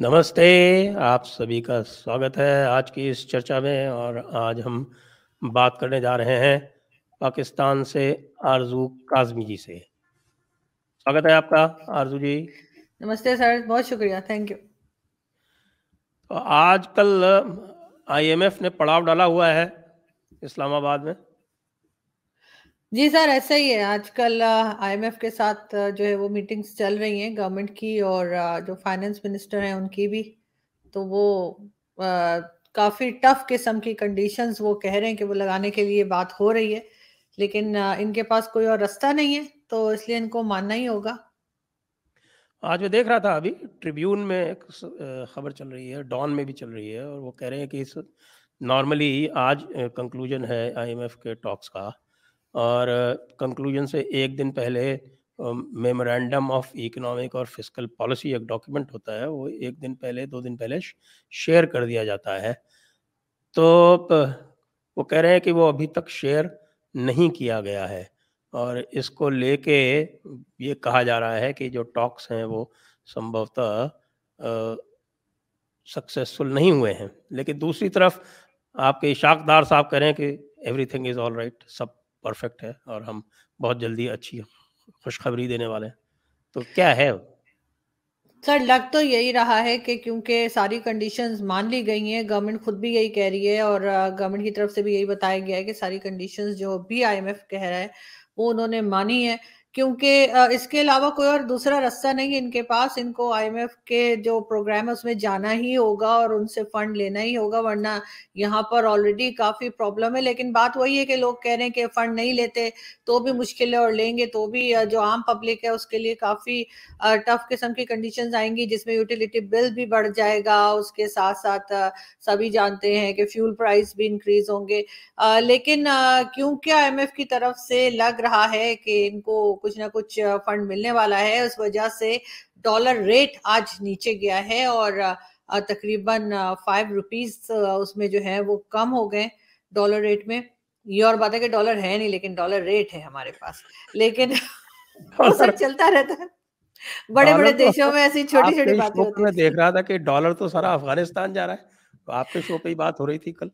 نمستے آپ سبھی کا سواگت ہے آج کی اس چرچا میں اور آج ہم بات کرنے جا رہے ہیں پاکستان سے آرزو کاظمی جی سے۔ سواگت ہے آپ کا آرزو جی۔ نمستے سر بہت شکریہ تھینک یو آج کل آئی ایم ایف نے پڑاؤ ڈالا ہوا ہے اسلام آباد میں۔ جی سر، ایسا ہی ہے۔ آج کل آئی ایم ایف کے ساتھ جو ہے وہ میٹنگز چل رہی ہیں گورنمنٹ کی اور جو فائنینس منسٹر ہیں ان کی بھی۔ تو وہ کافی ٹف قسم کی کنڈیشنز وہ کہہ رہے ہیں کہ وہ لگانے کے لیے بات ہو رہی ہے۔ لیکن ان کے پاس کوئی اور رستہ نہیں ہے، تو اس لیے ان کو ماننا ہی ہوگا۔ آج میں دیکھ رہا تھا ابھی ٹریبیون میں ایک خبر چل رہی ہے ڈان میں بھی چل رہی ہے اور وہ کہہ رہے ہیں کہ اس نارملی آج کنکلوژن ہے آئی ایم ایف کے ٹاکس کا۔ اور کنکلوژن سے ایک دن پہلے میمورینڈم آف اکنامک اور فزیکل پالیسی ایک ڈاکیومنٹ ہوتا ہے، وہ ایک دن پہلے، دو دن پہلے شیئر کر دیا جاتا ہے۔ تو وہ کہہ رہے ہیں کہ وہ ابھی تک شیئر نہیں کیا گیا ہے۔ اور اس کو لے کے یہ کہا جا رہا ہے کہ جو ٹاکس ہیں وہ سمبھوتہ سکسیسفل نہیں ہوئے ہیں۔ لیکن دوسری طرف آپ کے اشاق دار صاحب کہہ رہے ہیں کہ everything is all right سب پرفیکٹ ہے اور ہم بہت جلدی اچھی خوشخبری دینے والے ہیں۔ تو کیا ہے؟ سر، لگ تو یہی رہا ہے کہ کیونکہ ساری کنڈیشنز مان لی گئی ہیں گورنمنٹ خود بھی یہی کہہ رہی ہے اور گورنمنٹ کی طرف سے بھی یہی بتایا گیا ہے کہ ساری کنڈیشنز جو بھی آئی ایم ایف کہہ رہا ہے، وہ انہوں نے مانی ہے۔ کیونکہ اس کے علاوہ کوئی اور دوسرا رستہ نہیں ان کے پاس، ان کو آئی ایم ایف کے جو پروگرام ہے، اس میں جانا ہی ہوگا اور ان سے فنڈ لینا ہی ہوگا، ورنہ یہاں پر آلریڈی کافی پرابلم ہے۔ لیکن بات وہی ہے کہ لوگ کہہ رہے ہیں کہ فنڈ نہیں لیتے، تو بھی مشکل ہے اور لیں گے، تو بھی جو عام پبلک ہے، اس کے لیے کافی ٹف قسم کی کنڈیشنز آئیں گی، جس میں یوٹیلیٹی بل بھی بڑھ جائے گا۔ اس کے ساتھ ساتھ سبھی جانتے ہیں کہ فیول پرائز بھی انکریز ہوں گے۔ لیکن کیونکہ آئی ایم ایف کی طرف سے لگ رہا ہے کہ ان کو کچھ نہ کچھ فنڈ ملنے والا ہے اس وجہ سے ڈالر ریٹ آج نیچے گیا ہے اور تقریباً فائیو روپیز اس میں جو ہے وہ کم ہو گئے ڈالر ریٹ میں۔ یہ اور بات ہے کہ ڈالر ہے نہیں لیکن ڈالر ریٹ ہے ہمارے پاس۔ لیکن چلتا رہتا ہے۔ بڑے بڑے دیشوں میں ایسی چھوٹی چھوٹی باتیں دیکھ رہا تھا کہ ڈالر تو سارا افغانستان جا رہا ہے۔ آپ کے شو پہ ہی بات ہو رہی تھی کل۔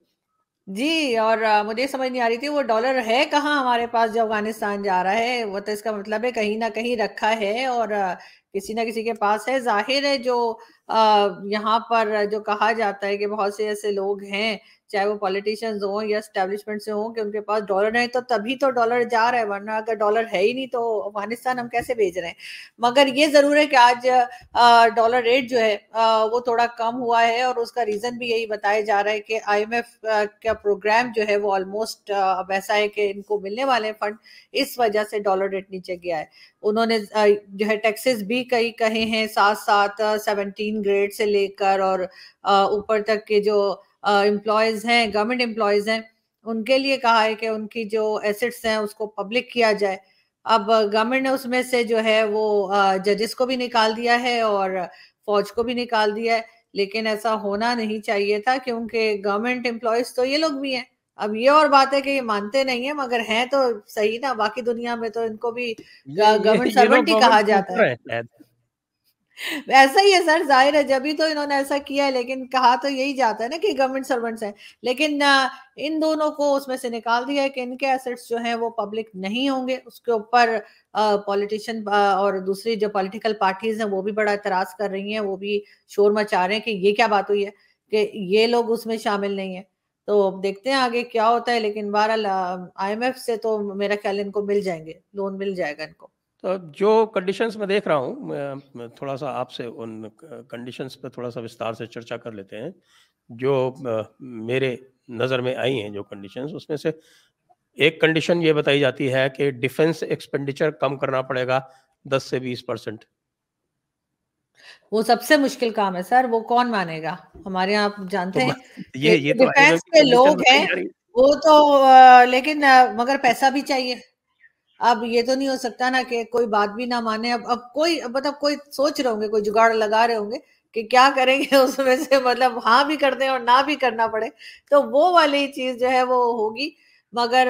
جی اور مجھے سمجھ نہیں آ رہی تھی، وہ ڈالر ہے کہاں ہمارے پاس جو افغانستان جا رہا ہے؟ وہ تو اس کا مطلب ہے کہیں نہ کہیں رکھا ہے اور کسی نہ کسی کے پاس ہے۔ ظاہر ہے جو یہاں پر جو کہا جاتا ہے کہ بہت سے ایسے لوگ ہیں، چاہے وہ پولیٹیشنز ہوں یا اسٹیبلشمنٹ سے ہوں، کہ ان کے پاس ڈالر نہیں، تو تبھی تو ڈالر جا رہا ہے، ورنہ اگر ڈالر ہے ہی نہیں تو افغانستان ہم کیسے بھیج رہے ہیں؟ مگر یہ ضرور ہے کہ آج ڈالر ریٹ جو ہے وہ تھوڑا کم ہوا ہے اور اس کا ریزن بھی یہی بتایا جا رہا ہے کہ آئی ایم ایف کا پروگرام جو ہے وہ آلموسٹ اب ایسا ہے کہ ان کو ملنے والے فنڈ اس وجہ سے ڈالر ریٹ نیچے گیا ہے۔ انہوں نے جو ہے ٹیکسز بھی کئی کہے ہیں ساتھ ساتھ سیونٹین گریڈ سے لے کر اور اوپر تک کے جو امپلائیز ہیں گورنمنٹ امپلائیز ہیں، ان کے لیے کہا ہے کہ ان کی جو ایسٹس ہیں اس کو پبلک کیا جائے۔ اب گورنمنٹ نے اس میں سے جو ہے وہ ججز کو بھی نکال دیا ہے اور فوج کو بھی نکال دیا ہے، لیکن ایسا ہونا نہیں چاہیے تھا کیونکہ گورنمنٹ امپلائیز تو یہ لوگ بھی ہیں۔ اب یہ اور بات ہے کہ یہ مانتے نہیں ہیں مگر ہیں تو صحیح نا باقی دنیا میں تو ان کو بھی گورنمنٹ سرونٹ ہی کہا جاتا ہے۔ ایسا ہی ہے سر ظاہر ہے جبھی تو انہوں نے ایسا کیا ہے لیکن کہا تو یہی جاتا ہے نا کہ گورنمنٹ سرونٹس ہیں۔ لیکن ان دونوں کو اس میں سے نکال دیا ہے کہ ان کے ایسٹس جو ہیں وہ پبلک نہیں ہوں گے۔ اس کے اوپر پولیٹیشین اور دوسری جو پولیٹیکل پارٹیز ہیں وہ بھی بڑا اعتراض کر رہی ہیں وہ بھی شور مچا رہے ہیں کہ یہ کیا بات ہوئی ہے کہ یہ لوگ اس میں شامل نہیں ہیں۔ تو دیکھتے ہیں آگے کیا ہوتا ہے، لیکن بہرحال، آئی ایم ایف سے تو میرا خیال ان کو مل جائیں گے، لون مل جائے گا ان کو۔ تو جو کنڈیشنز میں دیکھ رہا ہوں تھوڑا سا آپ سے ان کنڈیشنز پہ تھوڑا سا وستار سے چرچا کر لیتے ہیں۔ جو میرے نظر میں آئی ہیں جو کنڈیشنز اس میں سے ایک کنڈیشن یہ بتائی جاتی ہے کہ ڈیفنس ایکسپینڈیچر کم کرنا پڑے گا دس سے بیس پرسنٹ وہ سب سے مشکل کام ہے سر وہ کون مانے گا؟ ہمارے یہاں آپ جانتے ہیں ڈیفینس کے لوگ ہیں وہ تو لیکن مگر پیسہ بھی چاہیے۔ اب یہ تو نہیں ہو سکتا نا کہ کوئی بات بھی نہ مانے۔ اب اب کوئی مطلب کوئی سوچ رہے ہوں گے کوئی جگاڑ لگا رہے ہوں گے کہ کیا کریں گے اس میں سے مطلب ہاں بھی کر دیں اور نہ بھی کرنا پڑے۔ تو وہ والی چیز جو ہے وہ ہوگی۔ مگر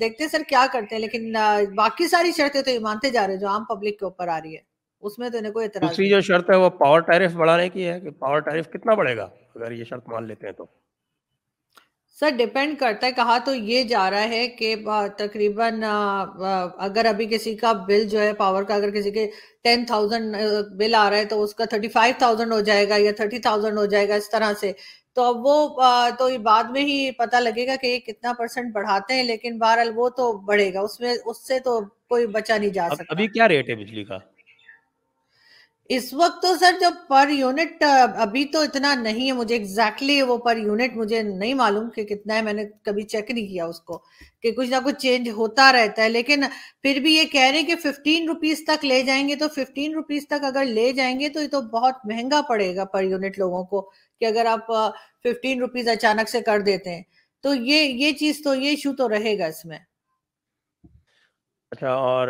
دیکھتے سر کیا کرتے ہیں لیکن باقی ساری شرطیں تو یہ مانتے جا رہے جو عام پبلک کے اوپر آ رہی ہے۔ اس میں تو انہیں کوئی اعتراض دوسری جو شرط ہے وہ پاور ٹیرف بڑھانے کی ہے کہ پاور ٹیرف کتنا بڑھے گا؟ اگر یہ شرط مان لیتے ہیں تو۔ سر ڈیپینڈ کرتا ہے کہا تو یہ جا رہا ہے کہ تقریباً اگر ابھی کسی کا بل جو ہے پاور کا اگر کسی کے ٹین تھاؤزینڈ بل آ رہا ہے تو اس کا تھرٹی فائیو تھاؤزینڈ ہو جائے گا یا تھرٹی تھاؤزینڈ ہو جائے گا اس طرح سے۔ تو اب وہ تو بعد میں ہی پتا لگے گا کہ یہ کتنا پرسنٹ بڑھاتے ہیں لیکن بہرحال وہ تو بڑھے گا۔ اس میں اس سے تو کوئی بچا نہیں جا سکتا۔ ابھی کیا ریٹ ہے بجلی کا؟ اس وقت تو سر جو پر یونٹ ابھی تو اتنا نہیں ہے مجھے ایگزیکٹلی وہ پر یونٹ مجھے نہیں معلوم کہ کتنا ہے، میں نے کبھی چیک نہیں کیا اس کو کہ کچھ نہ کچھ چینج ہوتا رہتا ہے، لیکن پھر بھی یہ کہہ رہے ہیں کہ ففٹین روپیز تک لے جائیں گے تو ففٹین روپیز تک اگر لے جائیں گے تو یہ تو بہت مہنگا پڑے گا پر یونٹ لوگوں کو کہ اگر آپ ففٹین روپیز اچانک سے کر دیتے ہیں۔ تو یہ یہ چیز تو، یہ ایشو تو رہے گا اس میں۔ اچھا اور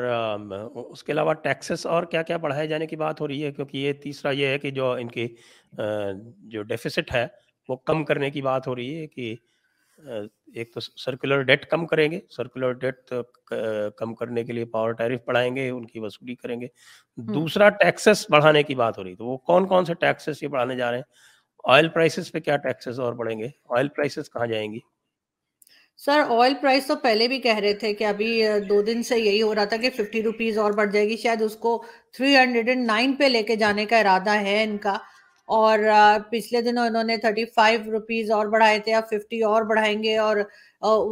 اس کے علاوہ ٹیکسز اور کیا کیا بڑھائے جانے کی بات ہو رہی ہے؟ کیونکہ یہ تیسرا یہ ہے کہ جو ان کی جو ڈیفیسٹ ہے وہ کم کرنے کی بات ہو رہی ہے کہ ایک تو سرکولر ڈیٹ کم کریں گے۔ سرکولر ڈیٹ کم کرنے کے لیے پاور ٹیرف بڑھائیں گے ان کی وصولی کریں گے۔ دوسرا ٹیکسز بڑھانے کی بات ہو رہی ہے۔ تو وہ کون کون سے ٹیکسز یہ بڑھانے جا رہے ہیں؟ آئل پرائسز پہ کیا ٹیکسز اور بڑھیں گے؟ آئل پرائسز کہاں جائیں گی؟ سر آئل پرائس تو پہلے بھی کہہ رہے تھے کہ ابھی دو دن سے یہی ہو رہا تھا کہ ففٹی روپیز اور بڑھ جائے گی۔ شاید اس کو تھری ہنڈریڈ اینڈ نائن پہ لے کے جانے کا ارادہ ہے ان کا۔ اور پچھلے دنوں انہوں نے تھرٹی فائیو روپیز اور بڑھائے تھے، اب ففٹی اور بڑھائیں گے اور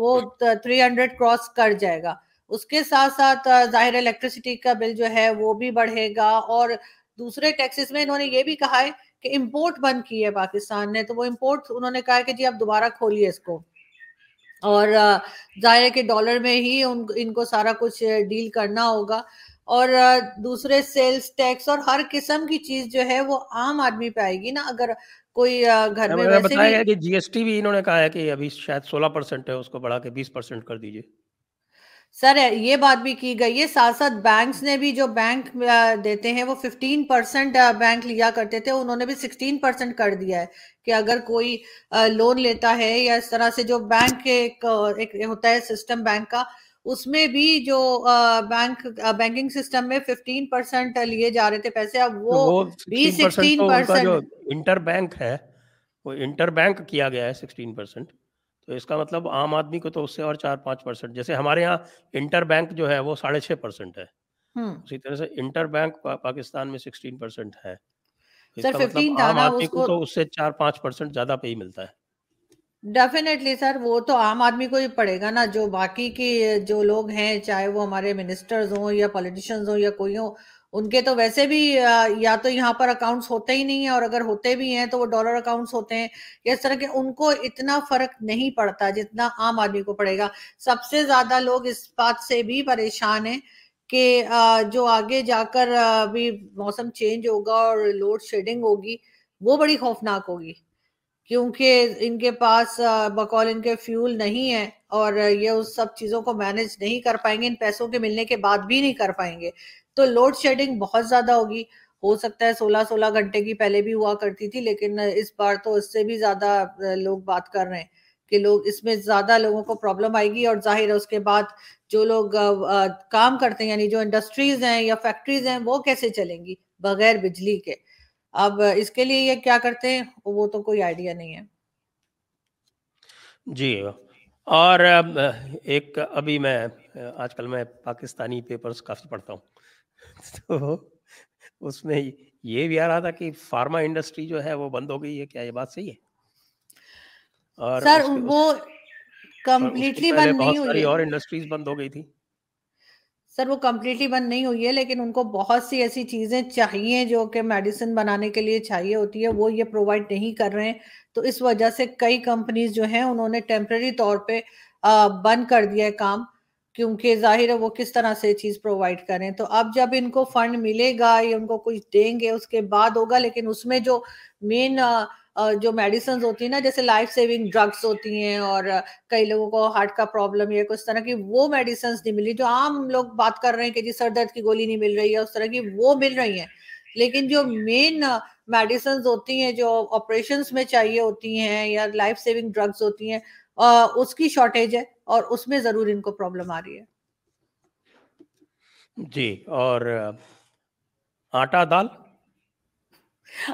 وہ تھری ہنڈریڈ کراس کر جائے گا۔ اس کے ساتھ ساتھ ظاہر الیکٹریسٹی کا بل جو ہے وہ بھی بڑھے گا۔ اور دوسرے ٹیکسز میں انہوں نے یہ بھی کہا ہے کہ امپورٹ بند کی ہے پاکستان نے۔ تو وہ امپورٹ انہوں نے کہا کہ جی آپ دوبارہ کھولیے اس کو۔ اور ظاہر کے ڈالر میں ہی ان کو سارا کچھ ڈیل کرنا ہوگا۔ اور دوسرے سیلز ٹیکس اور ہر قسم کی چیز جو ہے وہ عام آدمی پہ آئے گی نا۔ اگر کوئی گھر میں ویسے بھی جی ایس ٹی بھی انہوں نے کہا ہے کہ ابھی شاید سولہ پرسنٹ ہے اس کو بڑھا کے بیس پرسنٹ کر دیجیے۔ سر یہ بات بھی کی گئی ہے ساتھ ساتھ بینکس نے بھی جو بینک دیتے ہیں وہ ففٹین پرسنٹ بینک لیا کرتے تھے انہوں نے بھی سکسٹین پرسنٹ کر دیا ہے کہ اگر کوئی لون لیتا ہے یا اس طرح سے جو بینک ایک ہوتا ہے سسٹم بینک کا اس میں بھی جو بینک بینکنگ سسٹم میں ففٹین پرسنٹ لیے جا رہے تھے پیسے اب وہ بھی سکسٹین پرسنٹ انٹر بینک ہے وہ انٹر بینک کیا گیا ہے سکسٹین پرسنٹ تو اس کا مطلب عام آدمی کو تو اس سے اور چار پانچ پرسنٹ جیسے ہمارے یہاں انٹر بینک جو ہے وہ ساڑھے چھ پرسنٹ ہے۔ اسی طرح سے انٹر بینک پاکستان میں سکسٹین پرسنٹ ہے۔ مطلب عام آدمی کو تو اس سے چار پانچ پرسنٹ زیادہ پہ ہی ملتا ہے۔ ڈیفینیٹلی سر وہ تو عام آدمی کو ہی پڑے گا نا۔ جو باقی کی جو لوگ ہیں چاہے وہ ہمارے منسٹرز ہوں یا پولیٹیشنز ہوں یا کوئی ہوں ان کے تو ویسے بھی یا تو یہاں پر اکاؤنٹس ہوتے ہی نہیں ہیں، اور اگر ہوتے بھی ہیں تو وہ ڈالر اکاؤنٹس ہوتے ہیں۔ یا اس طرح کے ان کو اتنا فرق نہیں پڑتا جتنا عام آدمی کو پڑے گا۔ سب سے زیادہ لوگ اس بات سے بھی پریشان ہیں کہ جو آگے جا کر بھی موسم چینج ہوگا اور لوڈ شیڈنگ ہوگی، وہ بڑی خوفناک ہوگی۔ کیونکہ ان کے پاس بقول ان کے فیول نہیں ہے، اور یہ اس سب چیزوں کو مینج نہیں کر پائیں گے، ان پیسوں کے ملنے کے بعد بھی نہیں کر پائیں گے۔ تو لوڈ شیڈنگ بہت زیادہ ہوگی۔ ہو سکتا ہے سولہ سولہ گھنٹے کی پہلے بھی ہوا کرتی تھی، لیکن اس بار تو اس سے بھی زیادہ لوگ بات کر رہے ہیں کہ لوگ، اس میں زیادہ لوگوں کو پرابلم آئے گی اور ظاہر ہے اس کے بعد جو لوگ کام کرتے ہیں یعنی جو انڈسٹریز ہیں یا فیکٹریز ہیں، وہ کیسے چلیں گی بغیر بجلی کے؟ اب اس کے لیے یہ کیا کرتے ہیں؟ وہ تو کوئی آئیڈیا نہیں ہے۔ جی اور ایک، ابھی میں، آج کل میں پاکستانی پیپرز کافی پڑھتا ہوں۔ تو اس میں یہ بھی آ رہا تھا کہ فارما انڈسٹری جو ہے وہ بند ہو گئی ہے کیا یہ بات صحیح ہے؟ اور سر وہ کمپلیٹلی بند نہیں ہوئی اور انڈسٹریز بند ہو گئی تھی۔ سر وہ کمپلیٹلی بند نہیں ہوئی ہے لیکن ان کو بہت سی ایسی چیزیں چاہیے جو کہ میڈیسن بنانے کے لیے چاہیے ہوتی ہے وہ یہ پرووائڈ نہیں کر رہے ہیں۔ تو اس وجہ سے کئی کمپنیز جو ہیں انہوں نے ٹیمپرری طور پہ بند کر دیا ہے کام۔ کیونکہ ظاہر ہے وہ کس طرح سے چیز پرووائڈ کریں تو اب جب ان کو فنڈ ملے گا، یا ان کو کچھ دیں گے، اس کے بعد ہوگا، لیکن اس میں جو مین جو میڈیسنز ہوتی ہیں نا، جیسے لائف سیونگ ڈرگس ہوتی ہیں، اور کئی لوگوں کو ہارٹ کا پرابلم یا کچھ طرح کی، وہ میڈیسنز نہیں ملی۔ جو عام لوگ بات کر رہے ہیں کہ جی سر درد کی گولی نہیں مل رہی ہے اس طرح کی، وہ مل رہی ہیں۔ لیکن جو مین میڈیسنز ہوتی ہیں، جو آپریشنز میں چاہیے ہوتی ہیں، یا لائف سیونگ ڈرگس ہوتی ہیں اس کی شارٹیج ہے اور اس میں ضرور ان کو پرابلم آ رہی ہے۔ جی اور آٹا دال؟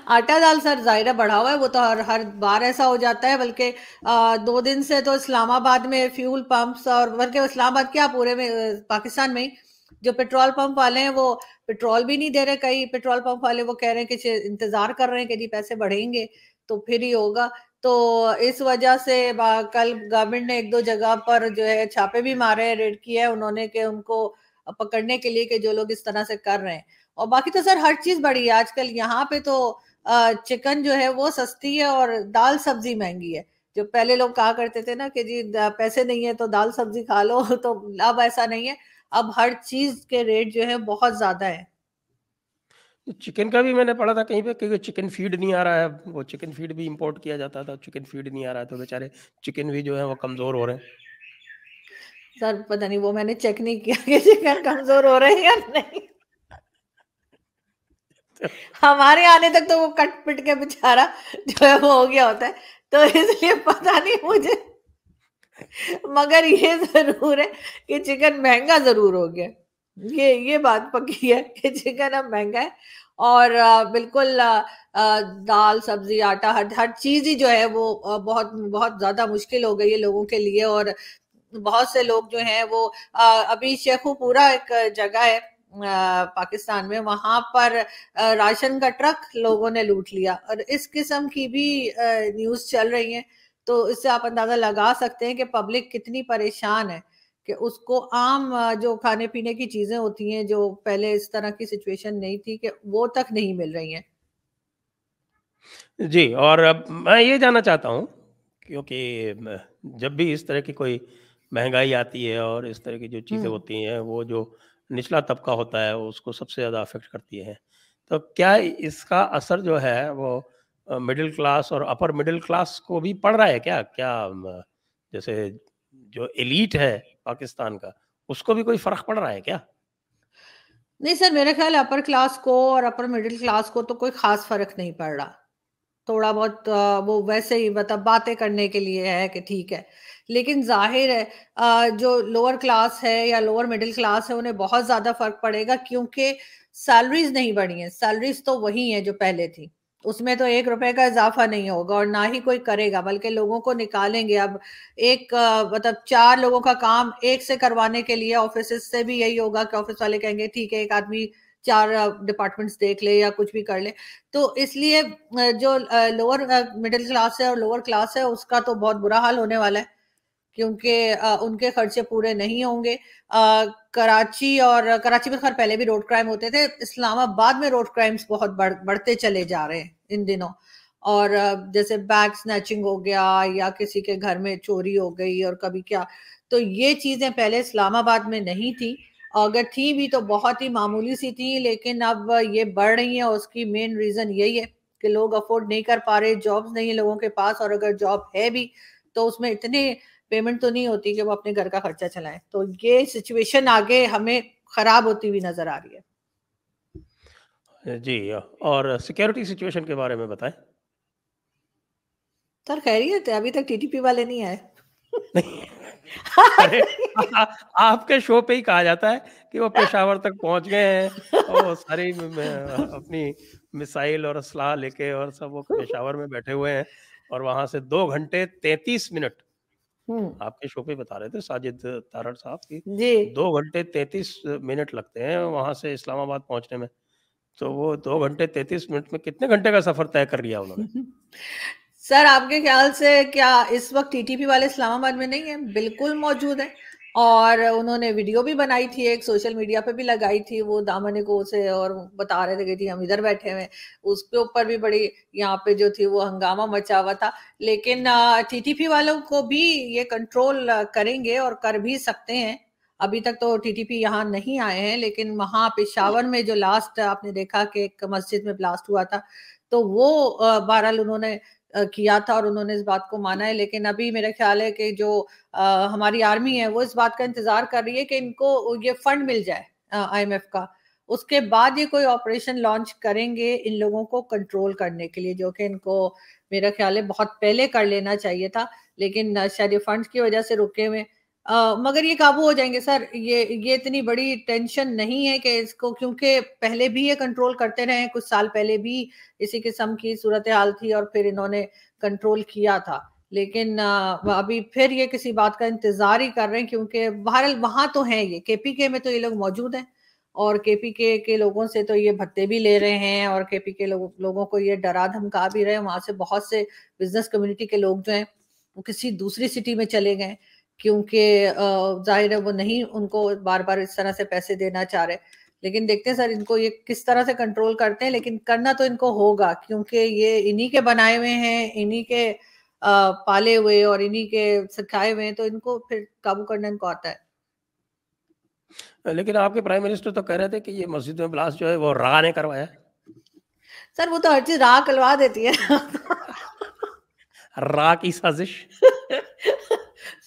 آٹا دال سر ظاہرہ بڑھا ہوا ہے وہ تو ہر ہر بار ایسا ہو جاتا ہے بلکہ دو دن سے تو اسلام آباد میں فیول پمپس اور بلکہ اسلام آباد کیا پورے میں پاکستان میں جو پیٹرول پمپ والے ہیں وہ پیٹرول بھی نہیں دے رہے کئی پیٹرول پمپ والے وہ کہہ رہے ہیں کہ انتظار کر رہے ہیں کہ جی پیسے بڑھیں گے تو پھر ہی ہوگا۔ تو اس وجہ سے کل گورنمنٹ نے ایک دو جگہ پر جو ہے چھاپے بھی مارے، ریڈ کیا ہے انہوں نے کہ ان کو پکڑنے کے لیے کہ جو لوگ اس طرح سے کر رہے ہیں۔ اور باقی تو سر ہر چیز بڑی ہے۔ آج کل یہاں پہ تو چکن جو ہے وہ سستی ہے اور دال سبزی مہنگی ہے۔ جو پہلے لوگ کہا کرتے تھے نا کہ جی پیسے نہیں ہے تو دال سبزی کھا لو، تو اب ایسا نہیں ہے۔ اب ہر چیز کے ریٹ جو ہے بہت زیادہ ہے چکن کا بھی میں نے پڑھا تھا کہیں پہ، کیونکہ چکن فیڈ نہیں آ رہا ہے، وہ چکن فیڈ بھی امپورٹ کیا جاتا تھا، چکن فیڈ نہیں آ رہا تو بیچارے چکن بھی جو ہے وہ کمزور ہو رہے ہیں۔ سر، پتہ نہیں، وہ میں نے چیک نہیں کیا کہ چکن کمزور ہو رہے ہیں یا نہیں۔ ہمارے آنے تک تو وہ کٹ پٹ کے بچارا جو ہے وہ ہو گیا ہوتا ہے، تو اس لیے پتا نہیں مجھے۔ مگر یہ ضرور ہے کہ چکن مہنگا ضرور ہو گیا۔ یہ یہ بات پکی ہے کہ چکن اب مہنگا ہے اور بالکل دال، سبزی، آٹا، ہر ہر چیز ہی جو ہے وہ بہت بہت زیادہ مشکل ہو گئی ہے لوگوں کے لیے اور بہت سے لوگ جو ہیں وہ ابھی شیخو پورا ایک جگہ ہے پاکستان میں، وہاں پر راشن کا ٹرک لوگوں نے لوٹ لیا اور اس قسم کی بھی نیوز چل رہی ہیں تو اس سے آپ اندازہ لگا سکتے ہیں کہ پبلک کتنی پریشان ہے۔ کہ اس کو عام جو کھانے پینے کی چیزیں ہوتی ہیں جو پہلے اس طرح کی سچویشن نہیں تھی کہ وہ تک نہیں مل رہی ہیں۔ جی اور اب میں یہ جاننا چاہتا ہوں کیونکہ جب بھی اس طرح کی کوئی مہنگائی آتی ہے اور اس طرح کی جو چیزیں ہوتی ہیں وہ جو نچلا طبقہ ہوتا ہے اس کو سب سے زیادہ افیکٹ کرتی ہے تو کیا اس کا اثر جو ہے وہ مڈل کلاس اور اپر مڈل کلاس کو بھی پڑ رہا ہے کیا؟ کیا جیسے جو ایلیٹ ہے پاکستان کا، اس کو بھی کوئی فرق پڑ رہا ہے کیا؟ نہیں سر، میرے خیال اپر کلاس کو اور اپر مڈل کلاس کو تو کوئی خاص فرق نہیں پڑ رہا۔ تھوڑا بہت وہ ویسے ہی مطلب باتیں کرنے کے لیے ہے کہ ٹھیک ہے۔ لیکن ظاہر ہے جو لوور کلاس ہے یا لوور مڈل کلاس ہے، انہیں بہت زیادہ فرق پڑے گا کیونکہ سیلریز نہیں بڑھی ہیں۔ سیلریز تو وہی ہیں جو پہلے تھی اس میں تو ایک روپے کا اضافہ نہیں ہوگا اور نہ ہی کوئی کرے گا، بلکہ لوگوں کو نکالیں گے۔ اب ایک مطلب چار لوگوں کا کام ایک سے کروانے کے لیے آفس سے بھی یہی ہوگا کہ آفس والے کہیں گے، ٹھیک ہے، ایک آدمی چار ڈپارٹمنٹس دیکھ لے یا کچھ بھی کر لے۔ تو اس لیے جو لوور مڈل کلاس ہے اور لوور کلاس ہے، اس کا تو بہت برا حال ہونے والا ہے۔ کیونکہ ان کے خرچے پورے نہیں ہوں گے۔ کراچی اور، کراچی میں خیر پہلے بھی روڈ کرائم ہوتے تھے، اسلام آباد میں روڈ کرائمز بہت بڑھتے چلے جا رہے ہیں ان دنوں۔ اور جیسے بیگ سنیچنگ ہو گیا یا کسی کے گھر میں چوری ہو گئی اور کبھی کیا۔ تو یہ چیزیں پہلے اسلام آباد میں نہیں تھی۔ اگر تھی بھی تو بہت ہی معمولی سی تھی، لیکن اب یہ بڑھ رہی ہیں۔ اور اس کی مین ریزن یہی ہے کہ لوگ افورڈ نہیں کر پا رہے جابز نہیں ہیں لوگوں کے پاس۔ اور اگر جاب ہے بھی تو اس میں اتنے پیمنٹ تو نہیں ہوتی کہ وہ اپنے گھر کا خرچہ چلائیں۔ تو یہ سچویشن آگے ہمیں خراب ہوتی ہوئی نظر آ رہی ہے۔ جی اور سیکیورٹی سچویشن کے بارے میں بتائیں۔ سر خیریت ہے ابھی تک ٹی ٹی پی والے نہیں آئے۔ آپ کے شو پہ ہی کہا جاتا ہے کہ وہ پشاور تک پہنچ گئے ہیں۔ اور ساری اپنی مسائل اور اسلحہ لے کے اور سب وہ پشاور میں بیٹھے ہوئے ہیں۔ اور وہاں سے دو گھنٹے تینتیس منٹ آپ کے شو پہ بتا رہے تھے ساجد تارڑ صاحب کی جی۔ دو گھنٹے تینتیس منٹ لگتے ہیں وہاں سے اسلام آباد پہنچنے میں۔ تو وہ دو گھنٹے تینتیس منٹ میں کتنے گھنٹے کا سفر طے کر لیا انہوں نے؟ سر آپ کے خیال سے کیا اس وقت ٹی ٹی پی والے اسلام آباد میں نہیں ہے بالکل موجود ہے اور انہوں نے ویڈیو بھی بنائی تھی، ایک سوشل میڈیا پہ بھی لگائی تھی، وہ دامن کو سے اور بتا رہے تھے کہ جی ہم ادھر بیٹھے ہوئے اس کے اوپر بھی بڑی یہاں پہ جو تھی وہ ہنگامہ مچا ہوا تھا۔ لیکن ٹی ٹی پی والوں کو بھی یہ کنٹرول کریں گے اور کر بھی سکتے ہیں۔ ابھی تک تو ٹی ٹی پی یہاں نہیں آئے ہیں، لیکن وہاں پشاور میں جو لاسٹ آپ نے دیکھا کہ ایک مسجد میں بلاسٹ ہوا تھا، تو وہ بہرحال انہوں نے کیا تھا اور انہوں نے اس بات کو مانا ہے، لیکن ابھی میرا خیال ہے کہ جو ہماری آرمی ہے، وہ اس بات کا انتظار کر رہی ہے کہ ان کو یہ فنڈ مل جائے آئی ایم ایف کا۔ اس کے بعد یہ کوئی آپریشن لانچ کریں گے ان لوگوں کو کنٹرول کرنے کے لیے، جو کہ ان کو میرا خیال ہے بہت پہلے کر لینا چاہیے تھا، لیکن شاید یہ فنڈ کی وجہ سے رکے ہوئے۔ مگر یہ قابو ہو جائیں گے۔ سر، یہ یہ اتنی بڑی ٹینشن نہیں ہے کہ اس کو، کیونکہ پہلے بھی یہ کنٹرول کرتے رہے، کچھ سال پہلے بھی اسی قسم کی صورتحال تھی اور پھر انہوں نے کنٹرول کیا تھا۔ لیکن ابھی پھر یہ کسی بات کا انتظار ہی کر رہے ہیں، کیونکہ بہرحال وہاں تو ہیں یہ۔ کے پی کے میں تو یہ لوگ موجود ہیں اور کے پی کے کے لوگوں سے تو یہ بھتے بھی لے رہے ہیں اور کے پی کے لوگوں کو یہ ڈرا دھمکا بھی رہے ہیں۔ وہاں سے بہت سے بزنس کمیونٹی کے لوگ جو ہیں، وہ کسی دوسری سٹی میں چلے گئے۔ کیونکہ ظاہر ہے وہ نہیں ان کو بار بار اس طرح سے پیسے دینا چاہ رہے۔ لیکن دیکھتے ہیں سر ان کو یہ کس طرح سے کنٹرول کرتے ہیں لیکن کرنا تو ان کو ہوگا کیونکہ یہ انہی کے بنائے ہوئے ہیں انہی کے پالے ہوئے اور انہی کے سکھائے ہوئے ہیں تو ان کو پھر قابو کرنا ان کو آتا ہے۔ لیکن آپ کے پرائم منسٹر تو کہہ رہے تھے کہ یہ مسجد میں بلاس جو ہے وہ راہ نے کروایا۔ سر وہ تو ہر چیز راہ کلوا دیتی ہے۔ راہ کی سازش۔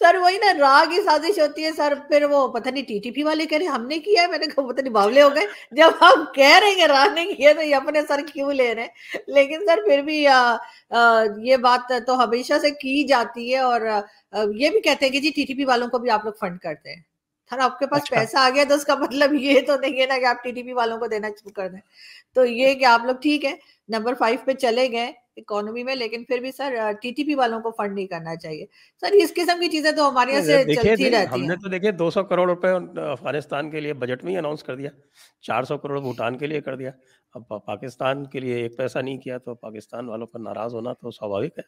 سر وہی نا راہ کی سازش ہوتی ہے سر پھر وہ پتہ نہیں ٹی ٹی پی والے کہہ رہے ہم نے کیا ہے؟ میں نے کہا پتہ نہیں باولے ہو گئے۔ جب ہم کہہ رہے ہیں کہ راہ نے کیا تو یہ اپنے سر کیوں لے رہے ہیں؟ لیکن سر پھر بھی یہ بات تو ہمیشہ سے کی جاتی ہے اور یہ بھی کہتے ہیں کہ جی ٹی ٹی پی والوں کو بھی آپ لوگ فنڈ کرتے ہیں۔ سر آپ کے پاس اچھا۔ پیسہ آ گیا تو اس کا مطلب یہ تو نہیں ہے نا کہ آپ ٹی ٹی پی والوں کو دینا شروع کر دیں۔ تو یہ کہ آپ لوگ ٹھیک ہے نمبر فائیو پہ چلے گئے اکانومی میں لیکن پھر بھی سر ٹی ٹی پی والوں کو فنڈ نہیں کرنا چاہیے۔ سر اس قسم کی چیزیں تو ہمارے یہاں سے چلتی رہتی ہم نے تو دیکھیں دو سو کروڑ روپے افغانستان کے لیے بجٹ میں ہی اناؤنس کر دیا۔ چار سو کروڑ بھوٹان کے لیے کر دیا۔ اب پاکستان کے لیے ایک پیسہ نہیں کیا تو پاکستان والوں پر ناراض ہونا تو سواوک ہے۔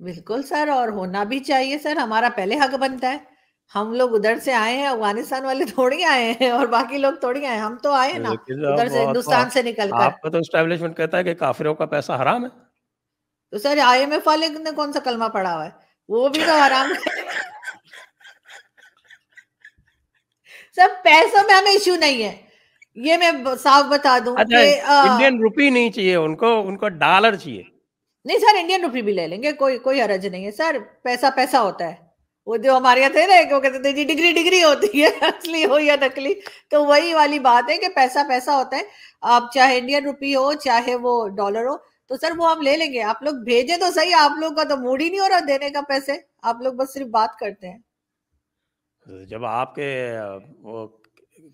بالکل سر اور ہونا بھی چاہیے سر ہمارا پہلے حق بنتا ہے۔ ہم لوگ ادھر سے آئے ہیں افغانستان والے تھوڑی آئے ہیں اور باقی لوگ تھوڑی آئے ہیں۔ ہم تو آئے نا ادھر سے ہندوستان سے نکل کر۔ آپ کا تو اسٹیبلشمنٹ کہتا ہے کہ کافروں کا پیسہ حرام ہے۔ تو سر آئی ایم ایف والے نے کون سا کلمہ پڑھا ہوا ہے؟ وہ بھی تو حرام سر پیسوں میں ہمیں ایشو نہیں ہے۔ یہ میں صاف بتا دوں اچھا، کہ انڈین روپی نہیں چاہیے ان کو ان کو ڈالر چاہیے۔ نہیں سر انڈین روپی بھی لے لیں گے کوئی کوئی حرج نہیں ہے۔ سر پیسہ پیسہ ہوتا ہے۔ وہ جو ہمارے یہاں تھے نا وہ کہتے تھے جی ڈگری ڈگری ہوتی ہے اصلی ہو یا نکلی تو وہی والی بات ہے کہ پیسہ پیسہ ہوتا ہے۔ آپ چاہے انڈین روپی ہو چاہے وہ ڈالر ہو تو سر وہ ہم لے لیں گے۔ آپ لوگ بھیجے تو صحیح آپ لوگ کا تو موڈ ہی نہیں ہو رہا دینے کا پیسے۔ آپ لوگ بس صرف بات کرتے ہیں۔ جب آپ کے وہ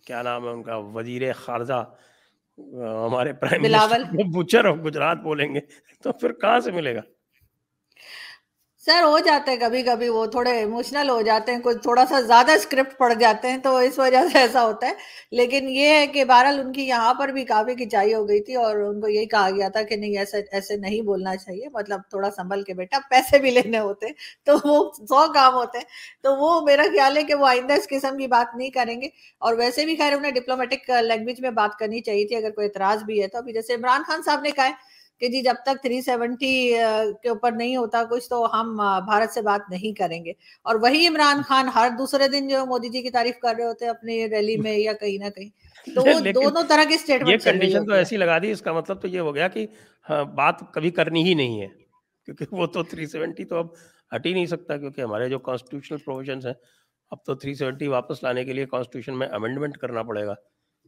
کیا نام ہے ان کا وزیر خارجہ ہمارے پرائم منسٹر بچر گجرات بولیں گے تو پھر کہاں سے ملے گا؟ سر ہو جاتا ہے کبھی کبھی، وہ تھوڑے ایموشنل ہو جاتے ہیں، کوئی تھوڑا سا زیادہ اسکرپٹ پڑ جاتے ہیں، تو اس وجہ سے ایسا ہوتا ہے۔ لیکن یہ ہے کہ بہرحال ان کی یہاں پر بھی کافی کھچائی ہو گئی تھی اور ان کو یہی کہا گیا تھا کہ نہیں، ایسے ایسے نہیں بولنا چاہیے۔ مطلب تھوڑا سنبھل کے بیٹا، پیسے بھی لینے ہوتے تو وہ سو کام ہوتے ہیں۔ تو وہ میرا خیال ہے کہ وہ آئندہ اس قسم کی بات نہیں کریں گے۔ اور ویسے بھی خیر انہیں ڈپلومیٹک لینگویج میں بات کرنی چاہیے تھی، اگر کوئی اعتراض بھی ہے تو۔ ابھی جیسے عمران خان صاحب نے کہا ہے کہ جی جب تک 370 کے اوپر نہیں ہوتا کچھ تو ہم بھارت سے بات نہیں کریں گے۔ اور وہی عمران خان ہر دوسرے دن جو مودی جی کی تعریف کر رہے ہوتے اپنی ریلی میں یا کہیں نہ کہیں۔ تو وہ دونوں طرح کی اسٹیٹمنٹ کنڈیشن تو ایسی لگا دی اس کا مطلب تو یہ ہو گیا کہ ہاں، بات کبھی کرنی ہی نہیں ہے۔ کیونکہ وہ تو 370 تو اب ہٹ ہی نہیں سکتا کیونکہ ہمارے جو کانسٹیٹیوشنل پروویژنس ہیں اب تو 370 واپس لانے کے لیے کانسٹیٹیوشن میں امینڈمنٹ کرنا پڑے گا۔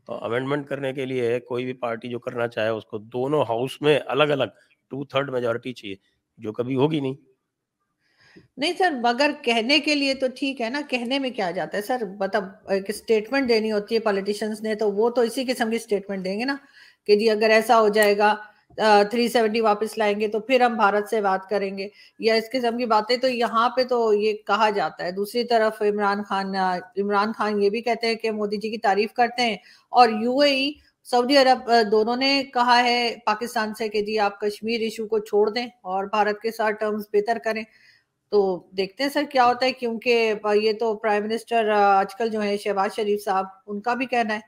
تو امینڈمنٹ کرنے کے لیے کوئی بھی پارٹی جو کرنا چاہے اس کو دونوں ہاؤس میں الگ الگ ٹو تھرڈ میجورٹی چاہیے، جو کبھی ہوگی نہیں۔ نہیں سر، مگر کہنے کے لیے تو ٹھیک ہے نا، کہنے میں کیا جاتا ہے سر؟ مطلب ایک اسٹیٹمنٹ دینی ہوتی ہے پالیٹیشینس نے تو وہ تو اسی قسم کی اسٹیٹمنٹ دیں گے نا کہ جی اگر ایسا ہو جائے گا تھری سیونٹی واپس لائیں گے تو پھر ہم بھارت سے بات کریں گے۔ یا اس قسم کی باتیں تو یہاں پہ تو یہ کہا جاتا ہے۔ دوسری طرف عمران خان عمران خان یہ بھی کہتے ہیں کہ مودی جی کی تعریف کرتے ہیں اور یو اے ای، سعودی عرب دونوں نے کہا ہے پاکستان سے کہ جی آپ کشمیر ایشو کو چھوڑ دیں اور بھارت کے ساتھ ٹرمز بہتر کریں۔ تو دیکھتے ہیں سر کیا ہوتا ہے کیونکہ یہ تو پرائم منسٹر آج کل جو ہے شہباز شریف صاحب، ان کا بھی کہنا ہے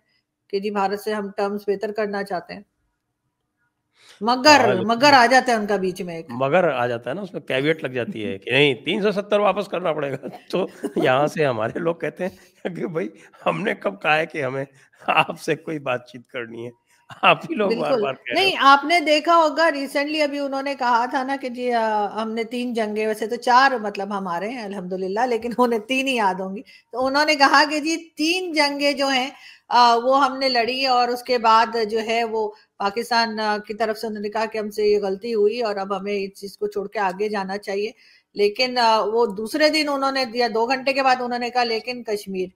کہ جی بھارت سے ہم ٹرمز بہتر کرنا چاہتے ہیں۔ مگر مگر آ جاتا ہے ان کا بیچ میں مگر آ جاتا ہے نا اس میں کیویٹ لگ جاتی ہے کہ نہیں تین سو ستر واپس کرنا پڑے گا۔ تو یہاں سے ہمارے لوگ کہتے ہیں کہ بھائی ہم نے کب کہا ہے کہ ہمیں آپ سے کوئی بات چیت کرنی ہے؟ آپ ہی لوگ بار بار نہیں آپ نے دیکھا ہوگا ریسنٹلی ابھی انہوں نے کہا تھا نا کہ جی ہم نے تین جنگیں ویسے تو چار مطلب ہمارے ہیں الحمدللہ لیکن انہیں تین ہی یاد ہوں گی۔ تو انہوں نے کہا کہ جی تین جنگیں جو ہیں وہ ہم نے لڑی اور اس کے بعد جو ہے وہ پاکستان کی طرف سے انہوں نے کہا کہ ہم سے یہ غلطی ہوئی اور اب ہمیں اس چیز کو چھوڑ کے آگے جانا چاہیے۔ لیکن وہ دوسرے دن انہوں نے دیا، دو گھنٹے کے بعد انہوں نے کہا، لیکن کشمیر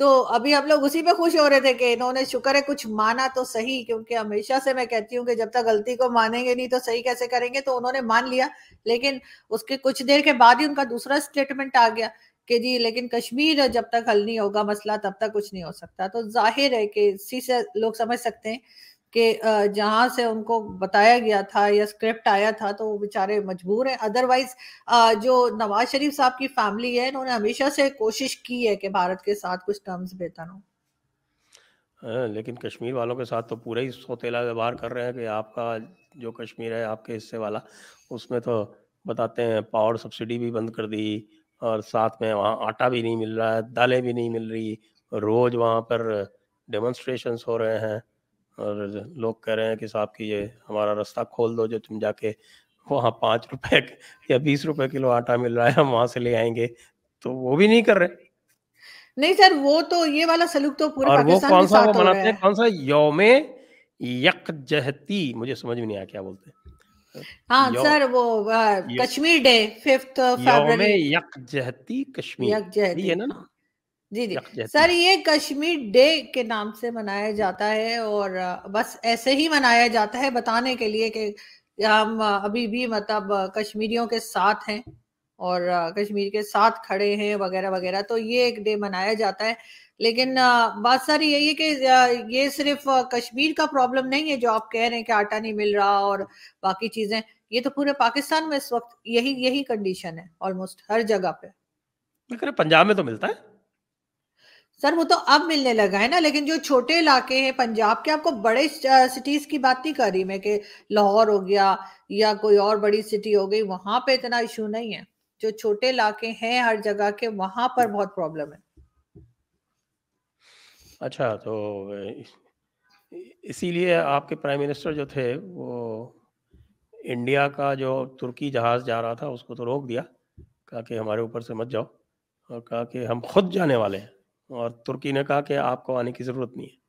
تو ابھی ہم لوگ اسی پہ خوش ہو رہے تھے کہ انہوں نے شکر ہے کچھ مانا تو صحیح، کیونکہ ہمیشہ سے میں کہتی ہوں کہ جب تک غلطی کو مانیں گے نہیں تو صحیح کیسے کریں گے؟ تو انہوں نے مان لیا۔ لیکن اس کے کچھ دیر کے بعد ہی ان کا دوسرا سٹیٹمنٹ آ گیا کہ جی لیکن کشمیر جب تک حل نہیں ہوگا مسئلہ، تب تک کچھ نہیں ہو سکتا۔ تو ظاہر ہے کہ اسی سے لوگ سمجھ سکتے ہیں۔ کہ جہاں سے ان کو بتایا گیا تھا یا اسکرپٹ آیا تھا تو وہ بیچارے مجبور ہیں۔ ادروائز جو نواز شریف صاحب کی فیملی ہے، انہوں نے ہمیشہ سے کوشش کی ہے کہ بھارت کے ساتھ کچھ ٹرمز بہتر ہوں۔ لیکن کشمیر والوں کے ساتھ تو پورا ہی سوتیلا ویوہار کر رہے ہیں کہ آپ کا جو کشمیر ہے، آپ کے حصے والا، اس میں تو بتاتے ہیں پاور سبسڈی بھی بند کر دی، اور ساتھ میں وہاں آٹا بھی نہیں مل رہا ہے، دالیں بھی نہیں مل رہی۔ روز وہاں پر ڈیمونسٹریشنس ہو رہے ہیں۔ اور لوگ کہہ رہے ہیں کہ صاحب کی یہ ہمارا رستہ کھول دو جو تم جا کے وہاں پانچ روپے یا بیس روپے کلو آٹا مل رہا ہے ہم وہاں سے لے آئیں گے۔ تو وہ بھی نہیں کر رہے۔ نہیں سر وہ تو یہ والا سلوک تو پورے اور وہ کون سا وہ مناتے ہیں؟ کون سا؟ یوم یک جہتی مجھے سمجھ میں نہیں آیا کیا بولتے ہیں۔ ہاں سر وہ کشمیر ڈے ففتھ یوم یک جہتی کشمیر۔ جہتی ہے نا جی جی۔ سر یہ کشمیر ڈے کے نام سے منایا جاتا ہے اور بس ایسے ہی منایا جاتا ہے بتانے کے لیے کہ ہم ابھی بھی مطلب کشمیریوں کے ساتھ ہیں اور کشمیر کے ساتھ کھڑے ہیں وغیرہ وغیرہ۔ تو یہ ایک ڈے منایا جاتا ہے۔ لیکن بات ساری یہی ہے کہ یہ صرف کشمیر کا پرابلم نہیں ہے جو آپ کہہ رہے ہیں کہ آٹا نہیں مل رہا اور باقی چیزیں۔ یہ تو پورے پاکستان میں اس وقت یہی یہی کنڈیشن ہے آلموسٹ ہر جگہ پہ۔ پنجاب میں تو ملتا ہے۔ سر وہ تو اب ملنے لگا ہے نا، لیکن جو چھوٹے علاقے ہیں پنجاب کے، آپ کو بڑے سٹیز کی بات نہیں کر رہی میں کہ لاہور ہو گیا یا کوئی اور بڑی سٹی ہو گئی، وہاں پہ اتنا ایشو نہیں ہے۔ جو چھوٹے علاقے ہیں ہر جگہ کے، وہاں پر بہت پرابلم ہے۔ اچھا تو اسی لیے آپ کے پرائم منسٹر جو تھے، وہ انڈیا کا جو ترکی جہاز جا رہا تھا، اس کو تو روک دیا، کہا کہ ہمارے اوپر سے مت جاؤ اور کہا کہ ہم خود جانے والے ہیں۔ اور ترکی نے کہا کہ آپ کو آنے کی ضرورت نہیں ہے۔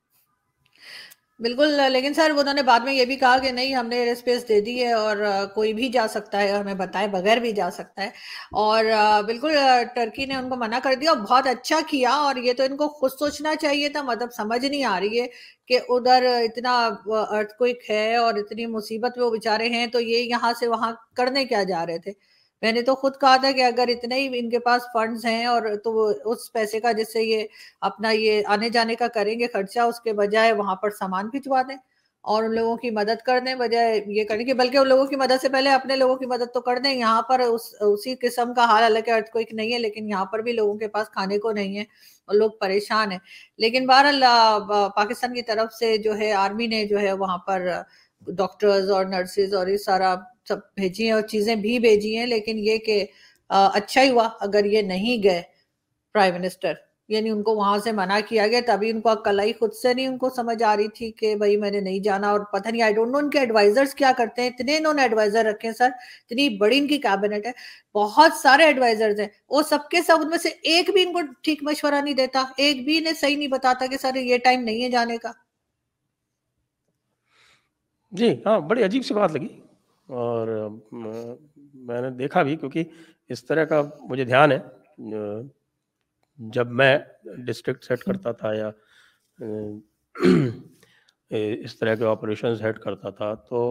بالکل، لیکن سر، انہوں نے بعد میں یہ بھی کہا کہ نہیں، ہم نے ایئر اسپیس دے دی ہے اور کوئی بھی جا سکتا ہے، ہمیں بتائے بغیر بھی جا سکتا ہے۔ اور بالکل ٹرکی نے ان کو منع کر دیا اور بہت اچھا کیا۔ اور یہ تو ان کو خود سوچنا چاہیے تھا مطلب سمجھ نہیں آ رہی ہے کہ ادھر اتنا ارتھ کوئک ہے اور اتنی مصیبت میں وہ بیچارے ہیں، تو یہ یہاں سے وہاں کرنے کیا جا رہے تھے؟ میں نے تو خود کہا تھا کہ اگر اتنے ہی ان کے پاس فنڈز ہیں اور تو اس پیسے کا جس سے یہ اپنا یہ آنے جانے کا کریں گے خرچہ، اس کے بجائے وہاں پر سامان بھجوا دیں اور ان لوگوں کی مدد کر دیں، بجائے یہ کریں گے بلکہ ان لوگوں کی مدد سے پہلے اپنے لوگوں کی مدد تو کر دیں۔ یہاں پر اس، اسی قسم کا حال، حالانکہ ارتھ کوئی نہیں ہے، لیکن یہاں پر بھی لوگوں کے پاس کھانے کو نہیں ہے اور لوگ پریشان ہیں۔ لیکن بہرحال پاکستان کی طرف سے جو ہے آرمی نے جو ہے وہاں پر ڈاکٹرز اور نرسز اور یہ سارا سب بھیجی ہیں اور چیزیں بھی بھیجی ہیں، لیکن یہ کہ اچھا ہی ہوا اگر یہ نہیں گئے پرائم منسٹر یعنی ان کو وہاں سے منع کیا گیا، تبھی ان کو اکلائی خود سے نہیں ان کو سمجھ آ رہی تھی کہ بھائی میں نے نہیں جانا۔ اور پتہ نہیں آئی ڈونٹ نو ان کے ایڈوائزرز کیا کرتے ہیں۔ اتنے انہوں نے ایڈوائزر رکھے ہیں سر، اتنی بڑی ان کی کیبنٹ ہے۔ بہت سارے ایڈوائزرز ہیں۔ وہ سب کے سب ان میں سے ایک بھی ان کو ٹھیک مشورہ نہیں دیتا، ایک بھی انہیں صحیح نہیں بتاتا کہ سر یہ ٹائم نہیں ہے جانے کا۔ جی ہاں بڑی عجیب سی بات لگی اور میں نے دیکھا بھی کیونکہ اس طرح کا مجھے دھیان ہے، جب میں ڈسٹرکٹ سیٹ کرتا تھا یا، اس طرح کے آپریشنز ہیڈ کرتا تھا، تو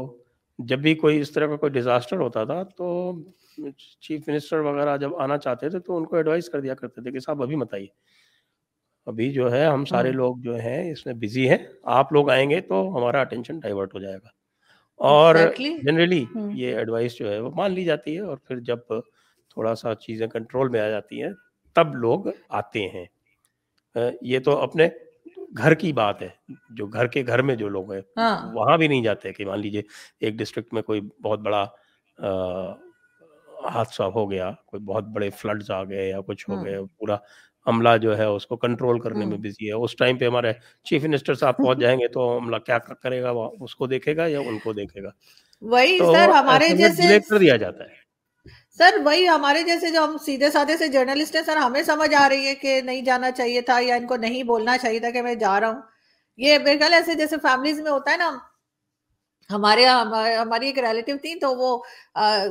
جب بھی کوئی اس طرح کا کوئی ڈیزاسٹر ہوتا تھا، تو چیف منسٹر وغیرہ جب آنا چاہتے تھے تو ان کو ایڈوائز کر دیا کرتے تھے کہ صاحب ابھی مت آئیے۔ ابھی جو ہے ہم سارے ہاں۔ لوگ جو ہیں اس میں بزی ہیں۔ آپ لوگ آئیں گے تو ہمارا اٹینشن ڈائیورٹ ہو جائے گا۔ اور جنرلی یہ ایڈوائس جو ہے وہ مان لی جاتی ہے اور پھر جب تھوڑا سا چیزیں کنٹرول میں آ جاتی ہیں تب لوگ آتے ہیں۔ یہ تو اپنے گھر کی بات ہے۔ جو گھر کے گھر میں جو لوگ ہیں ہاں۔ وہاں بھی نہیں جاتے کہ مان لیجیے ایک ڈسٹرکٹ میں کوئی بہت بڑا حادثہ ہو گیا کوئی بہت بڑے فلڈز آ گئے یا کچھ ہو گئے پورا عملہ جو ہے اس کو کنٹرول کرنے میں بزی ہے۔ اس ٹائم پہ ہمارے چیف منسٹر صاحب پہنچ جائیں گے تو عملہ کیا کرے گا؟ اس کو دیکھے گا یا ان کو دیکھے گا؟ وہی سر ہمارے جیسے کر دیا جاتا ہے۔ سر وہی ہمارے جیسے جو ہم سیدھے سادھے سے جرنلسٹ ہیں سر ہمیں سمجھ آ رہی ہے کہ نہیں جانا چاہیے تھا یا ان کو نہیں بولنا چاہیے تھا کہ میں جا رہا ہوں۔ یہ میرے خیال ایسے جیسے فیملیز میں ہوتا ہے نا ہمارے ہماری ایک ریلیٹیو تھی تو وہ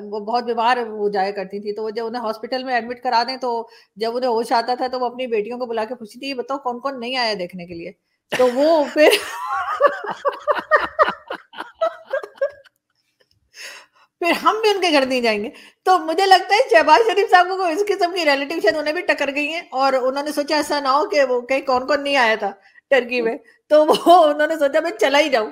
وہ بہت بیمار وہ جایا کرتی تھی تو جب انہیں ہاسپٹل میں ایڈمٹ کرا دیں تو جب انہیں ہوش آتا تھا تو وہ اپنی بیٹیوں کو بلا کے پوچھتی تھی بتاؤ کون کون نہیں آیا دیکھنے کے لیے؟ تو وہ پھر پھر ہم بھی ان کے گھر نہیں جائیں گے۔ تو مجھے لگتا ہے شہباز شریف صاحب کو اس قسم کی ریلیٹیو شاید انہیں بھی ٹکر گئی ہیں اور انہوں نے سوچا ایسا نہ ہو کہ وہ کہیں کون کون نہیں آیا تھا ٹرکی میں۔ تو وہ انہوں نے سوچا میں چلا ہی جاؤں۔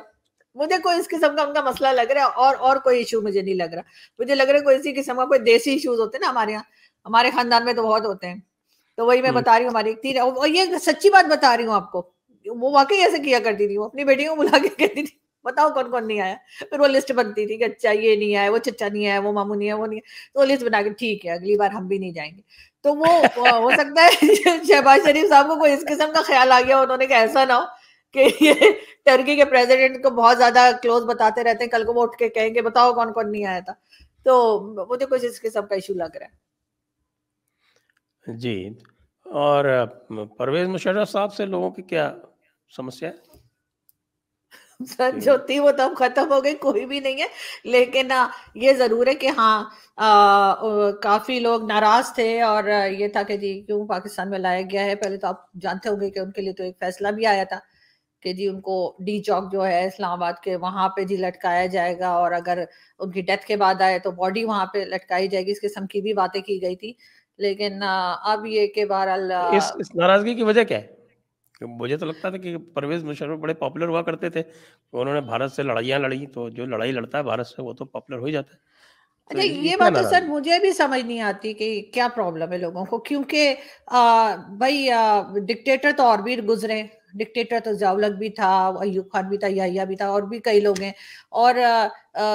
مجھے کوئی اس قسم کا ان کا مسئلہ لگ رہا ہے اور اور کوئی ایشو مجھے نہیں لگ رہا۔ مجھے لگ رہا ہے کوئی اسی قسم کا کوئی دیسی ایشوز ہوتے ہیں نا ہمارے یہاں۔ ہمارے خاندان میں تو بہت ہوتے ہیں۔ تو وہی میں بتا رہی ہوں ہماری ایک اور یہ سچی بات بتا رہی ہوں آپ کو۔ وہ واقعی ایسے کیا کرتی تھی وہ اپنی بیٹیوں کو بلا کے کہتی تھی۔ بتاؤ کون کون نہیں آیا۔ پھر وہ لسٹ بنتی تھی کہ اچھا یہ نہیں آیا وہ چچا نہیں آیا وہ مامو نہیں ہے وہ نہیں ہے تو وہ لسٹ بنا کے ٹھیک ہے اگلی بار ہم بھی نہیں جائیں گے۔ تو وہ ہو سکتا ہے شہباز شریف صاحب کو کوئی اس قسم کا خیال آ گیا انہوں نے کہ ایسا نہ ہو۔ کہ یہ ٹرکی کے پریزیڈنٹ کو بہت زیادہ کلوز بتاتے رہتے ہیں کل کو وہ اٹھ کے کہیں گے بتاؤ کون کون نہیں آیا تھا۔ تو مجھے کچھ اس قسم کا ایشو لگ رہا ہے۔ جی اور پرویز مشرف صاحب سے لوگوں کی کیا سمسیا ہے؟ سر جو تھی وہ تو اب ختم ہو گئی کوئی بھی نہیں ہے۔ لیکن یہ ضرور ہے کہ ہاں کافی لوگ ناراض تھے اور یہ تھا کہ جی کیوں پاکستان میں لایا گیا ہے؟ پہلے تو آپ جانتے ہوں گے کہ ان کے لیے تو ایک فیصلہ بھی آیا تھا۔ کہ جی ان کو ڈی چوک جو ہے اسلام آباد کے وہاں پہ جی لٹکایا جائے گا اور اگر ان کی ڈیتھ کے بعد آئے تو باڈی وہاں پہ لٹکائی جائے گی اس قسم کی بھی باتیں کی گئی تھی۔ لیکن اب یہ کہ بہرحال اس ناراضگی کی وجہ کیا ہے؟ مجھے تو لگتا تھا کہ پرویز مشرف بڑے پاپولر ہوا کرتے تھے انہوں نے بھارت سے لڑائیاں لڑی تو جو لڑائی لڑتا ہے بھارت سے وہ تو پاپولر ہو ہی جاتا ہے۔ اچھا یہ بات تو سر مجھے بھی سمجھ نہیں آتی کہ کیا پرابلم ہے لوگوں کو کیونکہ بھائی ڈکٹیٹر تو اور بھی گزرے۔ ڈکٹیٹر تو جاولک بھی تھا، ایوب خان بھی تھا یا بھی تھا، اور بھی کئی لوگ ہیں۔ اور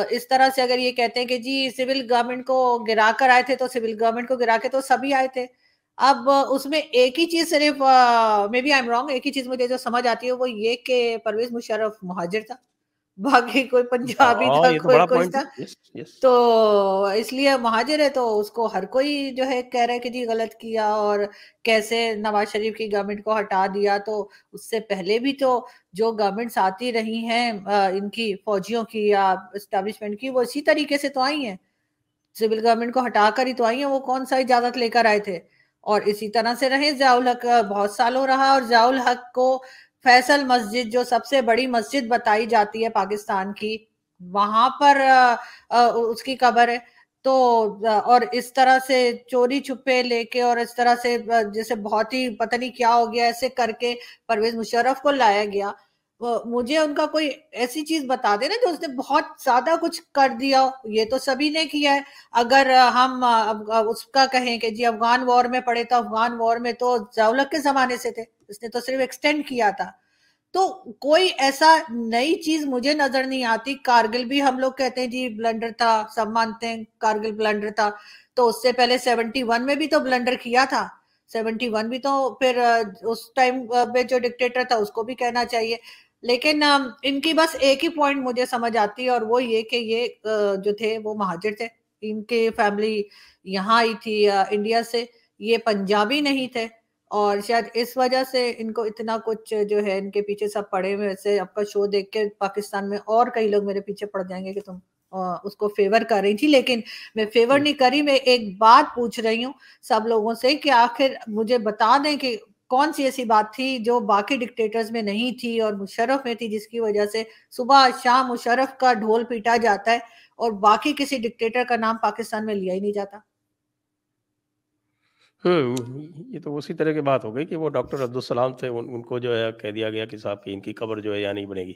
اس طرح سے اگر یہ کہتے ہیں کہ جی سول گورنمنٹ کو گرا کر آئے تھے تو سول گورنمنٹ کو گرا کے تو سبھی آئے تھے۔ اب اس میں ایک ہی چیز صرف maybe I am wrong ایک ہی چیز مجھے جو سمجھ آتی ہے وہ یہ کہ پرویز مشرف مہاجر تھا۔ باقی کوئی پنجابی تھا کوئی کوئی تھا۔ تو اس لیے مہاجر ہے تو اس کو ہر کوئی جو ہے کہہ رہا ہے کہ جی غلط کیا اور کیسے نواز شریف کی گورنمنٹ کو ہٹا دیا۔ تو اس سے پہلے بھی تو جو گورنمنٹس آتی رہی ہیں ان کی فوجیوں کی یا اسٹیبلشمنٹ کی وہ اسی طریقے سے تو آئی ہیں۔ سول گورنمنٹ کو ہٹا کر ہی تو آئی ہیں۔ وہ کون سا اجازت لے کر آئے تھے؟ اور اسی طرح سے رہے ضیاء الحق بہت سالوں رہا اور ضیاء الحق کو فیصل مسجد جو سب سے بڑی مسجد بتائی جاتی ہے پاکستان کی، وہاں پر اس کی قبر ہے۔ تو اور اس طرح سے چوری چھپے لے کے اور اس طرح سے جیسے بہت ہی پتہ نہیں کیا ہو گیا، ایسے کر کے پرویز مشرف کو لایا گیا۔ مجھے ان کا کوئی ایسی چیز بتا دے نا جو اس نے بہت زیادہ کچھ کر دیا یہ تو سبھی نے کیا ہے۔ اگر ہم اس کا کہیں کہ جی افغان وار میں پڑے تو افغان وار میں تو زولک کے زمانے سے تھے۔ اس نے تو صرف ایکسٹینڈ کیا تھا۔ تو کوئی ایسا نئی چیز مجھے نظر نہیں آتی۔ کارگل بھی ہم لوگ کہتے ہیں جی بلنڈر تھا، سب مانتے ہیں کارگل بلنڈر تھا۔ تو اس سے پہلے سیونٹی ون میں بھی تو بلنڈر کیا تھا۔ سیونٹی ون بھی تو پھر اس ٹائم میں جو ڈکٹیٹر تھا اس کو بھی کہنا چاہیے۔ لیکن ان کی بس ایک ہی پوائنٹ مجھے سمجھ آتی ہے اور وہ یہ کہ یہ، جو تھے وہ مہاجر تھے۔ ان کے فیملی یہاں آئی تھی انڈیا سے۔ یہ پنجابی نہیں تھے۔ اور شاید اس وجہ سے ان کو اتنا کچھ جو ہے ان کے پیچھے سب پڑے ہوئے سے آپ کا شو دیکھ کے پاکستان میں اور کئی لوگ میرے پیچھے پڑ جائیں گے کہ تم اس کو فیور کر رہی تھی۔ لیکن میں فیور نہیں کری، میں ایک بات پوچھ رہی ہوں سب لوگوں سے کہ آخر مجھے بتا دیں کہ کون سی ایسی بات تھی جو باقی ڈکٹیٹرز میں نہیں تھی اور مشرف میں تھی جس کی وجہ سے صبح شام مشرف کا ڈھول پیٹا جاتا ہے اور باقی کسی ڈکٹیٹر کا نام پاکستان میں لیا ہی نہیں جاتا۔ یہ تو اسی طرح کی بات ہو گئی کہ وہ ڈاکٹر عبدالسلام تھے ان کو جو ہے کہہ دیا گیا کہ صاحب کی ان کی قبر جو ہے یہاں نہیں بنے گی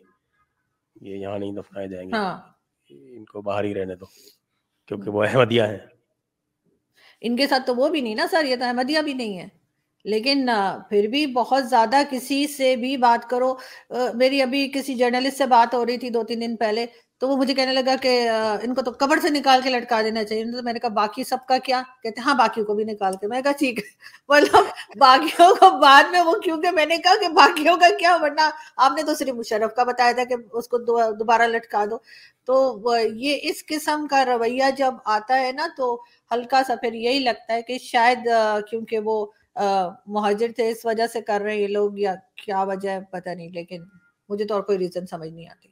یہ یہاں نہیں دفنائے جائیں گے ہاں۔ ان کو باہر ہی رہنے دو کیونکہ وہ احمدیہ ہیں۔ ان کے ساتھ تو وہ بھی نہیں نا سر یہ تو احمدیہ بھی نہیں ہے۔ لیکن پھر بھی بہت زیادہ کسی سے بھی بات کرو۔ میری ابھی کسی جرنلسٹ سے بات ہو رہی تھی دو تین دن پہلے تو وہ مجھے کہنے لگا کہ ان کو تو قبر سے نکال کے لٹکا دینا چاہیے۔ تو میں نے کہا، باقی سب کا کیا؟ کہتے ہاں باقیوں کو بھی نکال کے۔ میں نے کہا، ٹھیک۔ ہے مطلب باقیوں کو بعد میں وہ کیونکہ میں نے کہا کہ باقیوں کا کیا؟ ورنہ آپ نے تو صرف مشرف کا بتایا تھا کہ اس کو دوبارہ لٹکا دو۔ تو یہ اس قسم کا رویہ جب آتا ہے نا، تو ہلکا سا پھر یہی لگتا ہے کہ شاید کیونکہ وہ مہاجر تھے، اس وجہ سے کر رہے ہیں یہ لوگ یا کیا وجہ ہے، پتہ نہیں۔ لیکن مجھے تو اور کوئی ریزن سمجھ نہیں آتی۔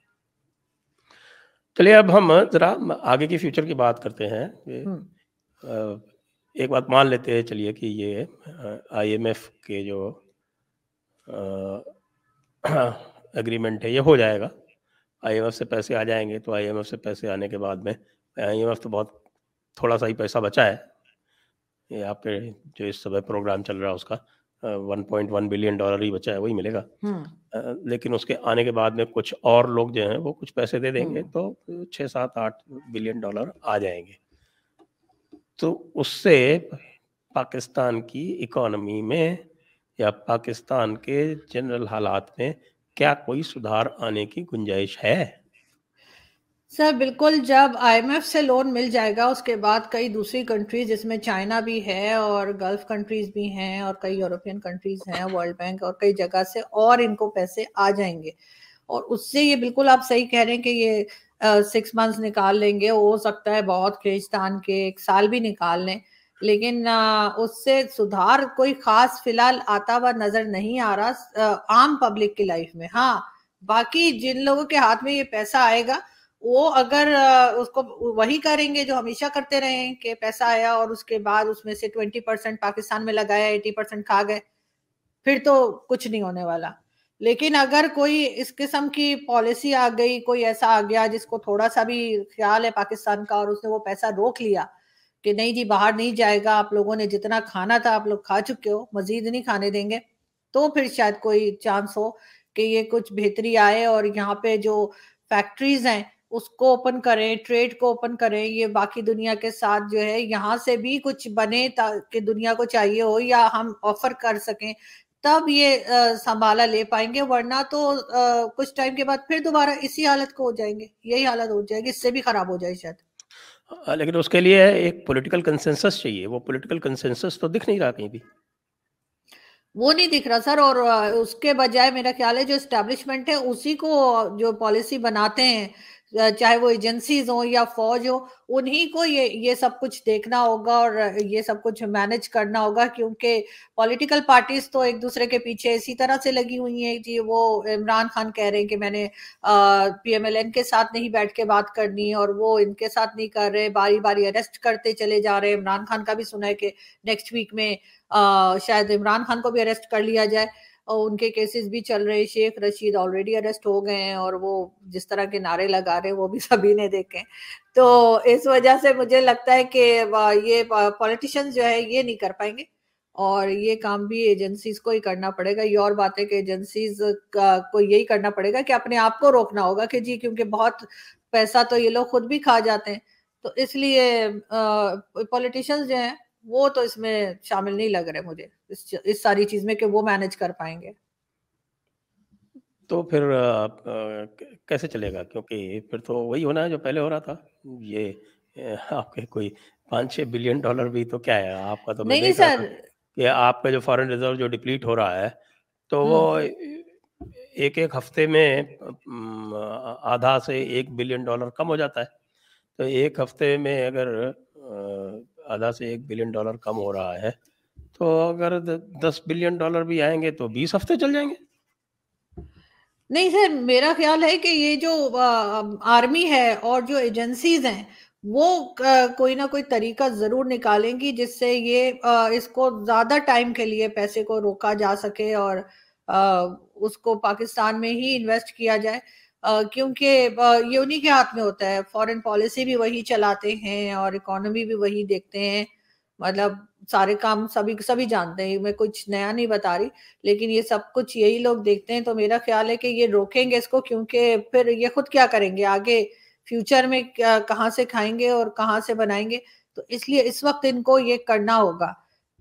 چلیے اب ہم ذرا آگے کی فیوچر کی بات کرتے ہیں۔ ایک بات مان لیتے ہیں چلیے کہ یہ آئی ایم ایف کے جو اگریمنٹ ہے یہ ہو جائے گا۔ آئی ایم ایف سے پیسے آ جائیں گے تو آئی ایم ایف سے پیسے آنے کے بعد میں آئی ایم ایف تو بہت تھوڑا سا ہی پیسہ بچا ہے۔ یہ آپ کے جو اس سمے پروگرام چل رہا ہے اس کا one point one billion dollar ہی بچا ہے وہی ملے گا۔ لیکن اس کے آنے کے بعد میں کچھ اور لوگ جو ہیں وہ کچھ پیسے دے دیں گے تو چھ سات آٹھ بلین ڈالر آ جائیں گے۔ تو اس سے پاکستان کی اکانومی میں یا پاکستان کے جنرل حالات میں کیا کوئی سدھار آنے کی گنجائش ہے؟ سر، بالکل جب آئی ایم ایف سے لون مل جائے گا، اس کے بعد کئی دوسری کنٹریز جس میں چائنا بھی ہے اور گلف کنٹریز بھی ہیں اور کئی یورپین کنٹریز ہیں ورلڈ بینک اور کئی جگہ سے اور ان کو پیسے آ جائیں گے۔ اور اس سے یہ بالکل آپ صحیح کہہ رہے ہیں کہ یہ سکس منتھس نکال لیں گے۔ ہو سکتا ہے بہت کھینچتان کے ایک سال بھی نکال لیں۔ لیکن اس سے سدھار کوئی خاص فی الحال آتا ہوا نظر نہیں آ رہا عام پبلک کی لائف میں۔ ہاں باقی جن لوگوں کے ہاتھ میں یہ پیسہ آئے گا وہ اگر اس کو وہی کریں گے جو ہمیشہ کرتے رہے کہ پیسہ آیا اور اس کے بعد اس میں سے ٹوینٹی پرسینٹ پاکستان میں لگایا ایٹی پرسینٹ کھا گئے، پھر تو کچھ نہیں ہونے والا۔ لیکن اگر کوئی اس قسم کی پالیسی آ گئی، کوئی ایسا آ گیا جس کو تھوڑا سا بھی خیال ہے پاکستان کا اور اس نے وہ پیسہ روک لیا کہ نہیں جی باہر نہیں جائے گا، آپ لوگوں نے جتنا کھانا تھا آپ لوگ کھا چکے ہو، مزید نہیں کھانے دیں گے، تو پھر شاید کوئی چانس ہو کہ یہ کچھ بہتری آئے اور یہاں پہ جو فیکٹریز ہیں اس کو اوپن کریں ٹریڈ کو اوپن کریں یہ باقی دنیا کے ساتھ جو ہے یہاں سے بھی کچھ بنے کہ دنیا کو چاہیے ہو یا ہم آفر کر سکیں تب یہ سنبھالا لے پائیں گے ورنہ تو کچھ ٹائم کے بعد پھر دوبارہ اسی حالت کو ہو جائیں گے یہی حالت ہو جائے گی اس سے بھی خراب ہو جائے شاید۔ لیکن اس کے لیے ایک پولیٹیکل کنسنسس چاہیے وہ پولیٹیکل کنسنسس تو دکھ نہیں رہا کہیں بھی۔ وہ نہیں دکھ رہا سر اور اس کے بجائے میرا خیال ہے جو اسٹیبلشمنٹ ہے اسی کو جو پالیسی بناتے ہیں چاہے وہ ایجنسیز ہوں یا فوج ہو انہی کو یہ یہ سب کچھ دیکھنا ہوگا اور یہ سب کچھ مینج کرنا ہوگا، کیونکہ پولیٹیکل پارٹیز تو ایک دوسرے کے پیچھے اسی طرح سے لگی ہوئی ہیں۔ جی وہ عمران خان کہہ رہے ہیں کہ میں نے پی ایم ایل این کے ساتھ نہیں بیٹھ کے بات کرنی اور وہ ان کے ساتھ نہیں کر رہے، باری باری اریسٹ کرتے چلے جا رہے۔ عمران خان کا بھی سنا ہے کہ نیکسٹ ویک میں شاید عمران خان کو بھی اریسٹ کر لیا جائے۔ ان کے کیسز بھی چل رہے، شیخ رشید آلریڈی اریسٹ ہو گئے ہیں اور وہ جس طرح کے نعرے لگا رہے وہ بھی سبھی نے دیکھے تو اس وجہ سے مجھے لگتا ہے کہ یہ پولیٹیشنز جو ہے یہ نہیں کر پائیں گے۔ اور یہ کام بھی ایجنسیز کو ہی کرنا پڑے گا۔ یہ اور بات ہے کہ ایجنسیز کو یہی کرنا پڑے گا کہ اپنے آپ کو روکنا ہوگا کہ جی کیونکہ بہت پیسہ تو یہ لوگ خود بھی کھا جاتے ہیں۔ تو اس لیے پولیٹیشنز جو ہیں وہ تو اس میں شامل نہیں لگ رہے مجھے اس ساری چیز میں کہ وہ مینج کر پائیں گے۔ تو پھر کیسے چلے گا؟ کیونکہ پھر تو وہی ہونا ہے جو پہلے ہو رہا تھا۔ یہ آپ کے کوئی پانچ چھ بلین ڈالر بھی تو کیا ہے؟ آپ کا تو نہیں سر۔ کہ آپ کا جو فارن ریزرو جو ڈپلیٹ ہو رہا ہے تو وہ ایک ایک ہفتے میں آدھا سے ایک بلین ڈالر کم ہو جاتا ہے۔ تو ایک ہفتے میں اگر آدھا سے ایک بلین ڈالر کم ہو رہا ہے۔ تو اگر دس بلین ڈالر بھی آئیں گے تو بیس ہفتے چل جائیں گے۔ نہیں سر، میرا خیال ہے کہ یہ جو آرمی ہے اور جو ایجنسیز ہیں، وہ کوئی نہ کوئی طریقہ ضرور نکالیں گی جس سے یہ اس کو زیادہ ٹائم کے لیے پیسے کو روکا جا سکے اور اس کو پاکستان میں ہی انویسٹ کیا جائے۔ کیونکہ یہ انہی کے ہاتھ میں ہوتا ہے۔ فورن پالیسی بھی وہی چلاتے ہیں اور اکانومی بھی وہی دیکھتے ہیں۔ مطلب سارے کام سبھی سبھی جانتے ہیں۔ میں کچھ نیا نہیں بتا رہی، لیکن یہ سب کچھ یہی لوگ دیکھتے ہیں۔ تو میرا خیال ہے کہ یہ روکیں گے اس کو، کیونکہ پھر یہ خود کیا کریں گے؟ آگے فیوچر میں کہاں سے کھائیں گے اور کہاں سے بنائیں گے؟ تو اس لیے اس وقت ان کو یہ کرنا ہوگا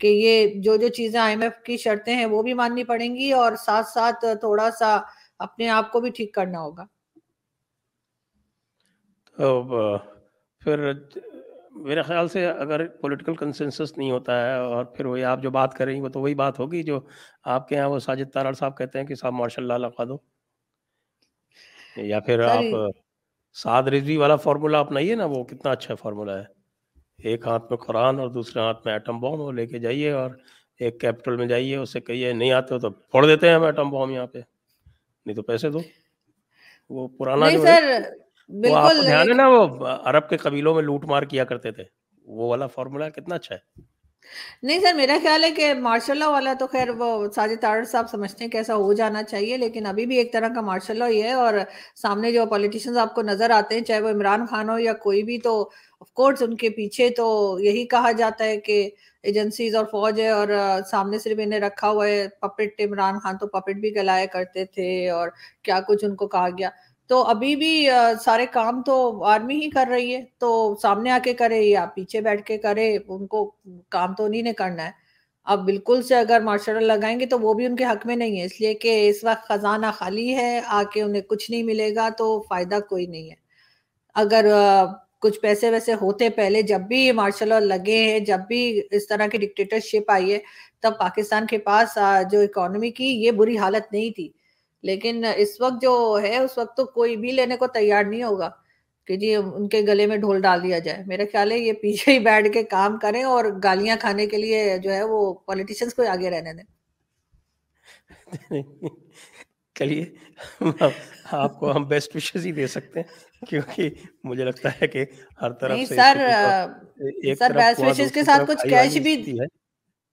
کہ یہ جو جو چیزیں آئی ایم ایف کی شرطیں ہیں وہ بھی ماننی پڑیں گی اور ساتھ ساتھ تھوڑا سا اپنے آپ کو بھی ٹھیک کرنا ہوگا۔ پھر میرے خیال سے اگر پولیٹیکل کنسنسس نہیں ہوتا ہے اور پھر وہی آپ جو بات کر رہی ہیں وہ تو وہی بات ہوگی جو آپ کے یہاں وہ ساجد تارڑ صاحب کہتے ہیں کہ صاحب ماشاء اللہ لگا دو۔ یا پھر آپ سعد رضوی والا فارمولا اپنائیے نا وہ کتنا اچھا فارمولا ہے۔ ایک ہاتھ میں قرآن اور دوسرے ہاتھ میں ایٹم بوم وہ لے کے جائیے اور ایک کیپٹل میں جائیے اسے کہیے نہیں آتے ہو تو پھوڑ دیتے ہیں ہم ایٹم بوم یہاں پہ۔ نہیں تو پیسے دو۔ وہ پرانا جو ہے نا وہ عرب کے قبیلوں میں لوٹ مار کیا کرتے تھے۔ وہ والا فارمولا کتنا اچھا ہے۔ نہیں سر میرا خیال ہے کہ مارشل اللہ والا تو خیر وہ ساجد تارڑ صاحب سمجھتے ہیں کہ ایسا ہو جانا چاہیے لیکن ابھی بھی ایک طرح کا مارشل اللہ ہی ہے اور سامنے جو پولیٹیشنز آپ کو نظر آتے ہیں چاہے وہ عمران خان ہو یا کوئی بھی تو آف کورس ان کے پیچھے تو یہی کہا جاتا ہے کہ ایجنسیز اور فوج ہے اور سامنے صرف انہیں رکھا ہوا ہے۔ پپٹ، عمران خان تو پپٹ بھی کلایا کرتے تھے اور کیا کچھ ان کو کہا گیا۔ تو ابھی بھی سارے کام تو آرمی ہی کر رہی ہے۔ تو سامنے آ کے کرے یا پیچھے بیٹھ کے کرے، ان کو کام تو انہیں نے کرنا ہے۔ اب بالکل سے اگر مارشل لگائیں گے تو وہ بھی ان کے حق میں نہیں ہے۔ اس لیے کہ اس وقت خزانہ خالی ہے، آ کے انہیں کچھ نہیں ملے گا تو فائدہ کوئی نہیں ہے۔ اگر کچھ پیسے ویسے ہوتے پہلے، جب بھی مارشل لگے ہیں، جب بھی اس طرح کی ڈکٹیٹرشپ آئی ہے، تب پاکستان کے پاس جو اکانومی کی، یہ بری حالت نہیں تھی۔ لیکن اس وقت جو ہے، اس وقت تو کوئی بھی لینے کو تیار نہیں ہوگا کہ جی ان کے گلے میں ڈھول ڈال دیا جائے۔ میرا خیال ہے، یہ پیچھے ہی بیٹھ کے کام کریں اور گالیاں کھانے کے لیے جو ہے، وہ پولیٹیشنز کو آگے رہنے دیں۔ چلیے آپ کو ہم بیسٹ وشز ہی دے سکتے ہیں کیونکہ مجھے لگتا ہے کہ ہر طرف سے سر سر بیسٹ وشز کے ساتھ کچھ کیش بھی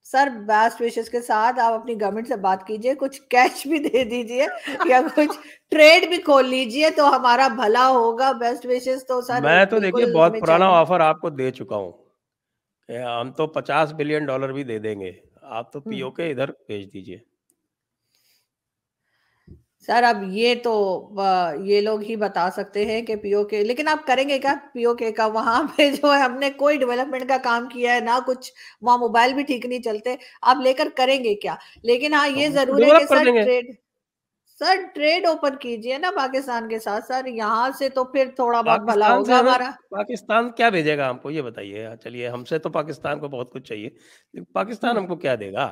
سر بیسٹ وشز کے ساتھ آپ اپنی گورنمنٹ سے بات کیجیے کچھ کیش بھی دے دیجیے یا کچھ ٹریڈ بھی کھول لیجیے تو ہمارا بھلا ہوگا۔ بیسٹ وشز تو سر میں تو دیکھیے بہت پرانا آفر آپ کو دے چکا ہوں ہم تو پچاس بلین ڈالر بھی دے دیں گے۔ آپ تو پی او کے ادھر بھیج دیجیے۔ سر اب یہ تو یہ لوگ ہی بتا سکتے ہیں کہ پی او کے لیکن آپ کریں گے کیا پی او کے کا؟ وہاں پہ جو ہے ہم نے کوئی ڈیولپمنٹ کا کام کیا ہے نہ کچھ وہاں موبائل بھی ٹھیک نہیں چلتے۔ آپ لے کر کریں گے کیا؟ لیکن ہاں یہ ضرور ہے کہ sir trade sir trade open کیجیے نا پاکستان کے ساتھ۔ سر یہاں سے تو پھر تھوڑا بہت بھلا ہوگا ہمارا۔ پاکستان کیا بھیجے گا ہم کو؟ یہ بتائیے۔ چلیے ہم سے تو پاکستان کو بہت کچھ چاہیے۔ پاکستان ہم کو کیا دے گا؟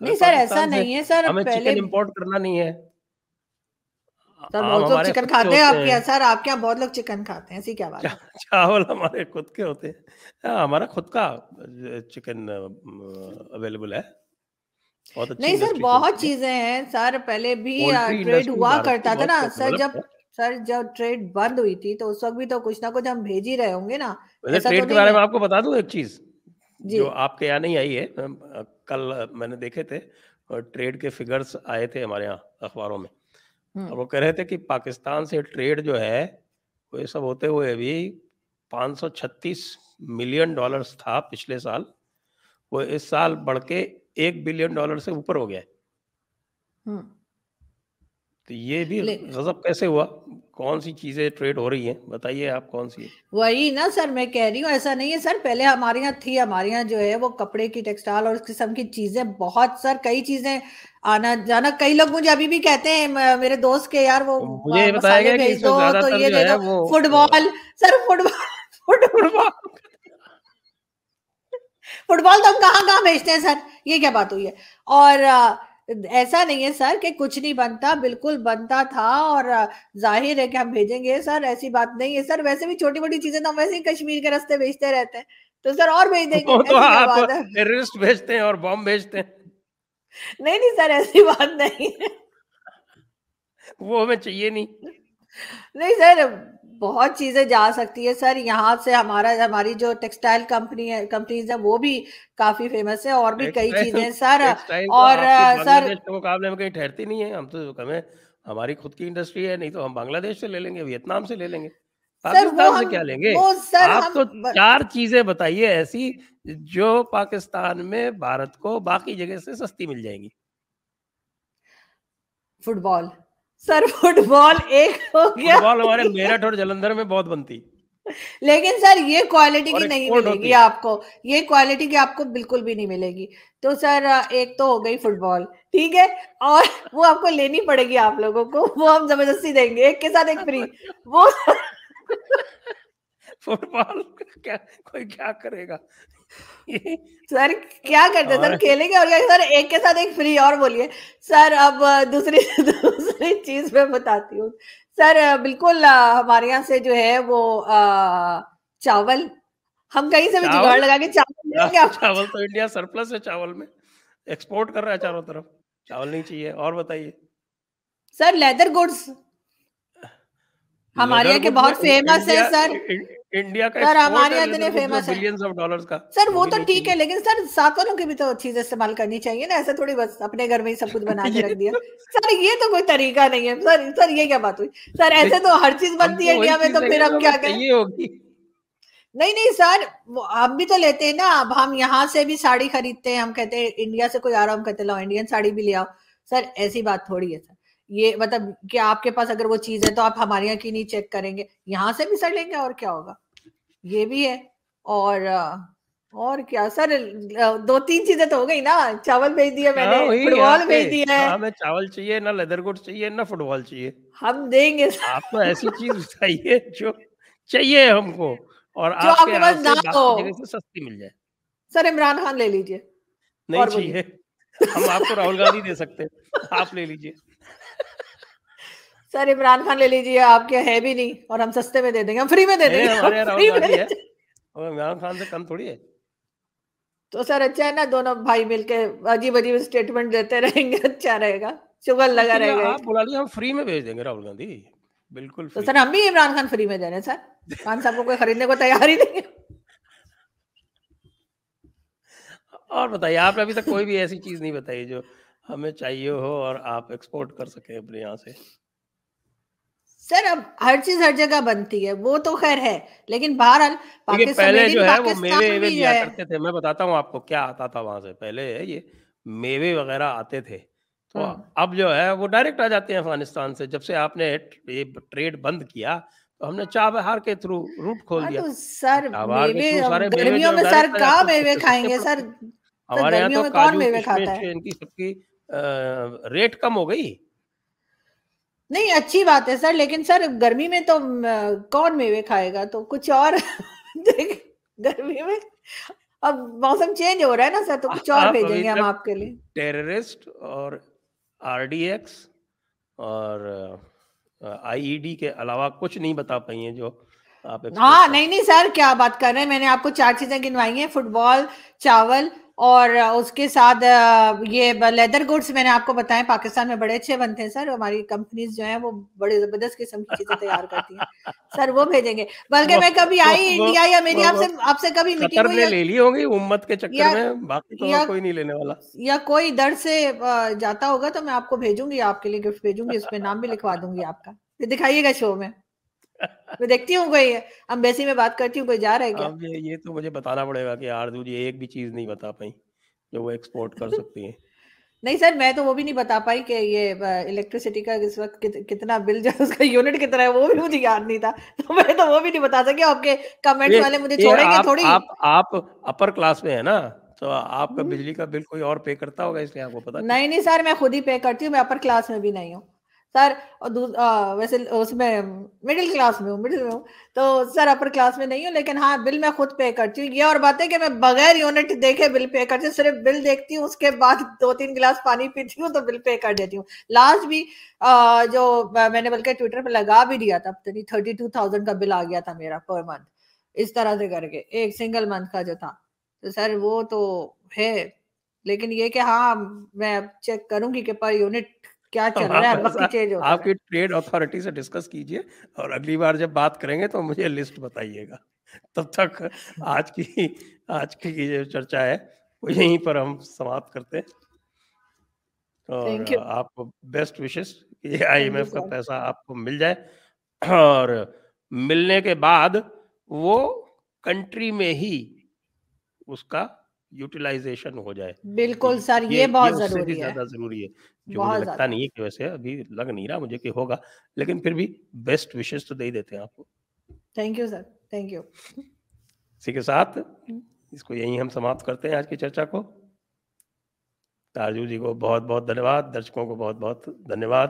نہیں سر ایسا نہیں ہے سر ہمیں چکن امپورٹ کرنا نہیں ہے۔ سر بہت لوگ چکن کھاتے ہیں آپ کے سر آپ کے یہاں بہت لوگ چکن کھاتے ہیں ایسی کیا بات چاول ہمارے خود کے ہوتے ہیں۔ ہمارا خود کا چکن اویلیبل ہے۔ نہیں سر بہت چیزیں ہیں سر پہلے بھی ٹریڈ ہوا کرتا تھا نا سر جب سر جب ٹریڈ بند ہوئی تھی تو اس وقت بھی تو کچھ نہ کچھ ہم بھیج ہی رہے ہوں گے نا۔ ٹریڈ کے بارے میں آپ کو بتا دوں ایک چیز۔ جو آپ کے یہاں نہیں آئی ہے کل میں نے دیکھے تھے ٹریڈ کے فگرز آئے تھے ہمارے یہاں اخباروں میں۔ اور وہ کہہ رہے تھے کہ پاکستان سے ٹریڈ جو ہے وہ یہ سب ہوتے ہوئے بھی پانچ سو چھتیس ملین ڈالرز تھا پچھلے سال۔ وہ اس سال بڑھ کے ایک بلین ڈالر سے اوپر ہو گیا۔ تو یہ بھی غضب کیسے ہوا؟ کون سی چیزیں ٹریڈ ہو رہی ہیں؟ بتائیے آپ کون سی وہی نا سر میں کہہ رہی ہوں ایسا نہیں ہے سر پہلے ہمارے یہاں تھی ہمارے یہاں جو ہے وہ کپڑے کی ٹیکسٹائل اور اس قسم کی چیزیں بہت سر کئی چیزیں آنا جانا کئی لوگ مجھے ابھی بھی کہتے ہیں میرے دوست کے یار وہ مسالے بھیج دو تو یہ دے دو۔ Football sir football. Football. Football تو ہم کہاں کہاں بھیجتے ہیں سر؟ یہ کیا بات ہوئی ہے؟ اور ایسا نہیں ہے سر کہ کچھ نہیں بنتا بالکل بنتا تھا اور ظاہر ہے کہ ہم بھیجیں گے سر ایسی بات نہیں ہے سر۔ ویسے بھی چھوٹی موٹی چیزیں تو ہم ویسے ہی کشمیر کے رستے بھیجتے رہتے ہیں۔ تو سر اور بھیج دیں گے۔ بھیجتے ہیں اور بم بھیجتے ہیں۔ نہیں نہیں سر ایسی بات نہیں وہ ہمیں چاہیے نہیں۔ نہیں سر بہت چیزیں جا سکتی ہے سر یہاں سے ہمارا ہماری جو ٹیکسٹائل کمپنی ہے کمپنیز ہیں وہ بھی کافی فیمس ہے اور بھی کئی چیزیں سر اور سر مقابلے میں کہیں ٹھہرتی نہیں ہے۔ ہم تو ہمیں ہماری خود کی انڈسٹری ہے نہیں تو ہم بنگلہ دیش سے لے لیں گے ویتنام سے لے لیں گے۔ پاکستان سے کیا لیں گے؟ آپ تو چار چیزیں بتائیے ایسی جو پاکستان میں بھارت کو باقی جگہ سے سستی مل جائیں گی۔ فٹ بال۔ سر فٹ بال ایک ہو گیا۔ فٹ بال ہمارے میرٹھ اور جلندر میں بہت بنتی۔ لیکن سر یہ کوالٹی کی نہیں ملے گی آپ کو۔ یہ کوالٹی کی آپ کو بالکل بھی نہیں ملے گی۔ تو سر ایک تو ہو گئی فٹ بال ٹھیک ہے؟ اور وہ آپ کو لینی پڑے گی آپ لوگوں کو۔ وہ ہم زبردستی دیں گے۔ ایک کے ساتھ ایک فری وہ فٹ بال کوئی کیا کرے گا؟ سر کیا کرتے سر کھیلیں گے اور سر ایک کے ساتھ ایک فری اور بولیے سر اب دوسری دوسری چیز میں بتاتی ہوں سر بالکل ہمارے یہاں سے جو ہے وہ چاول ہم کہیں سے بھی جگاڑ لگا کے چاول چاول تو انڈیا سرپلس ہے چاول میں ایکسپورٹ کر رہا ہے چاروں طرف چاول نہیں چاہیے اور بتائیے سر لیدر گڈس ہمارے یہاں کے بہت فیمس ہے سر انڈیا کا سر ہمارے یہاں اتنے فیمس کا سر وہ تو ٹھیک ہے لیکن سر والوں کی بھی تو چیز استعمال کرنی چاہیے نا ایسا تھوڑی بس اپنے گھر میں ہی سب کچھ بنا کے رکھ دیا۔ سر یہ تو کوئی طریقہ نہیں ہے۔ سر سر یہ کیا بات ہوئی؟ سر ایسے تو ہر چیز بنتی ہے انڈیا میں تو پھر ہم کیا کریں؟ نہیں نہیں سر ہم بھی تو لیتے ہیں نا۔ اب ہم یہاں سے بھی ساڑی خریدتے ہیں ہم کہتے ہیں انڈیا سے کوئی آ رہا ہم کہتے لاؤ انڈین ساڑی بھی لے آؤ۔ سر ایسی بات تھوڑی ہے سر۔ یہ مطلب کہ آپ کے پاس اگر وہ چیز ہے تو آپ ہمارے یہاں کی نہیں چیک کریں گے؟ یہاں سے بھی سر لیں گے اور کیا ہوگا؟ یہ بھی ہے۔ اور اور کیا؟ سر دو تین چیزیں تو ہو گئی نا۔ چاول بھیج دیا میں نے فٹ بال بھیج دیا ہے ہمیں چاول چاہیے نہ لیدر گڈ چاہیے نہ فٹ بال چاہیے۔ ہم دیں گے۔ آپ کو ایسی چیز بتائیے جو چاہیے ہم کو۔ اور آپ کے پاس نہ ہو۔ سستی مل جائے۔ سر عمران خان لے لیجیے نہیں چاہیے۔ ہم آپ کو راہل گاندھی دے سکتے آپ لے لیجیے سر عمران خان لے لیجیے آپ کے ہے بھی نہیں اور ہم سستے میں دے دیں گے ہم فری میں دے دیں گے عمران خان سے کم تھوڑی ہے۔ تو سر اچھا ہے نا دونوں بھائی مل کے عجیب عجیب اسٹیٹمنٹ دیتے رہیں گے اچھا رہے گا۔ شگر لگا رہے گا۔ آپ بلا ہم فری میں بھیج دیں گے راہل گاندھی۔ بالکل تو سر ہم بھی عمران خان فری میں دے رہے ہیں سر۔ خان صاحب کو کوئی خریدنے کو تیار ہی نہیں اور بتائیے آپ نے ابھی تک کوئی بھی ایسی چیز نہیں بتائی جو ہمیں چاہیے ہو اور آپ ایکسپورٹ کر سکیں اپنے یہاں سے۔ سر اب ہر چیز ہر جگہ بنتی ہے وہ تو خیر ہے لیکن بہرحال پہلے جو ہے وہ میوے لیا کرتے تھے۔ میں بتاتا ہوں آپ کو کیا آتا تھا وہاں سے۔ پہلے یہ میوے وغیرہ آتے تھے۔ تو اب جو ہے وہ ڈائریکٹ آ جاتے ہیں افغانستان سے۔ جب سے آپ نے ٹریڈ بند کیا تو ہم نے چاہ بہار کے تھرو روٹ کھول دیا۔ سر گرمیوں میں سر کہاں میوے کھائیں گے؟ سر ہمارے یہاں تو کاجو ان کی سب کی ریٹ کم ہو گئی۔ نہیں اچھی بات ہے سر لیکن سر گرمی میں تو کون میوے کھائے گا؟ تو کچھ اور۔ گرمی میں۔ اب موسم چینج ہو رہا ہے نا سر تو کچھ اور بھیجیں گے ہم آپ کے لیے۔ ٹیررسٹ اور آر ڈی ایکس اور آئی ای ڈی کے علاوہ کچھ نہیں بتا پائی ہیں جو ہاں نہیں نہیں سر کیا بات کر رہے ہیں؟ میں نے آپ کو چار چیزیں گنوائی ہیں فٹ بال چاول اور اس کے ساتھ یہ لیدر گوڈس میں نے آپ کو بتایا پاکستان میں بڑے اچھے بنتے ہیں سر ہماری کمپنیز جو ہیں وہ بڑے زبردست قسم کی چیزیں تیار کرتی ہیں۔ سر وہ بھیجیں گے۔ بلکہ میں کبھی آئی انڈیا یا میری آپ سے آپ سے کبھی میٹنگ ہوئی لے لی ہوگی امت کے چکر میں باقی تو کوئی نہیں لینے والا۔ یا کوئی در سے جاتا ہوگا تو میں آپ کو بھیجوں گی آپ کے لیے گفٹ بھیجوں گی اس پہ نام بھی لکھوا دوں گی آپ کا۔ دکھائیے گا شو میں۔ میں دیکھتی ہوں کوئی امبیسی میں بات کرتی ہوں کوئی جا رہا ہے کیا یہ تو مجھے بتانا پڑے گا کہ آردو جی ایک بھی چیز نہیں بتا پائی جو وہ ایکسپورٹ کر سکتی ہیں نہیں سر میں تو وہ بھی نہیں بتا پائی کہ یہ الیکٹریسٹی کا اس وقت کتنا بل جو اس کا یونٹ کتنا ہے وہ بھی مجھے یاد نہیں تھا تو میں تو وہ بھی نہیں بتا سکی آپ کے کمنٹ والے مجھے چھوڑیں گے تھوڑی آپ اپر کلاس میں ہے نا تو آپ کا بجلی کا بل کوئی اور پے کرتا ہوگا اس لیے آپ کو پتا نہیں نہیں سر میں خود ہی پے کرتی ہوں میں اپر کلاس میں بھی نہیں ہوں سر ویسے اس میں مڈل کلاس میں ہوں مڈل میں ہوں۔ تو سر اپر کلاس میں نہیں ہوں، لیکن ہاں بل میں خود پے کرتی ہوں۔ یہ اور بات ہے کہ میں بغیر یونٹ دیکھے بل پے کرتی ہوں، صرف بل دیکھتی ہوں، اس کے بعد دو تین گلاس پانی پیتی ہوں تو بل پے کر دیتی ہوں۔ لاسٹ بھی جو میں نے بلکہ ٹویٹر پہ لگا بھی دیا تھا تھرٹی ٹو تھاؤزینڈ کا بل آ گیا تھا میرا پر منتھ اس طرح سے کر کے، ایک سنگل منتھ کا جو تھا۔ تو سر، وہ تو ہے۔ لیکن یہ کہ ہاں میں چیک کروں گی کہ پر یونٹ کیا چل رہا ہے؟ آپ کی ٹریڈ اتھارٹی سے ڈسکس کیجیے اور اگلی بار جب بات کریں گے تو مجھے لسٹ بتائیے گا۔ تب تک آج کی آج کی جو چرچا ہے وہ یہیں پر ہم سماپت کرتے اور آپ کو بیسٹ وشز یہ آئی ایم ایف کا پیسہ آپ کو مل جائے۔ اور ملنے کے بعد وہ کنٹری میں ہی اس کا یوٹیلائزیشن ہو جائے۔ بالکل سر یہ بہت ضروری ہے۔ زیادہ ضروری ہے جو مجھے لگتا نہیں ہے کہ ویسے ابھی لگ نہیں رہا مجھے کہ ہوگا لیکن پھر بھی بیسٹ وشز تو دے ہی دیتے ہیں آپ کو۔ Thank you sir thank you اسی کے ساتھ اس کو یہیں ہم سماپت کرتے ہیں آج کی چرچا کو۔ تارجو جی کو بہت بہت دھنیہ واد درشکوں کو بہت بہت دھنیہ واد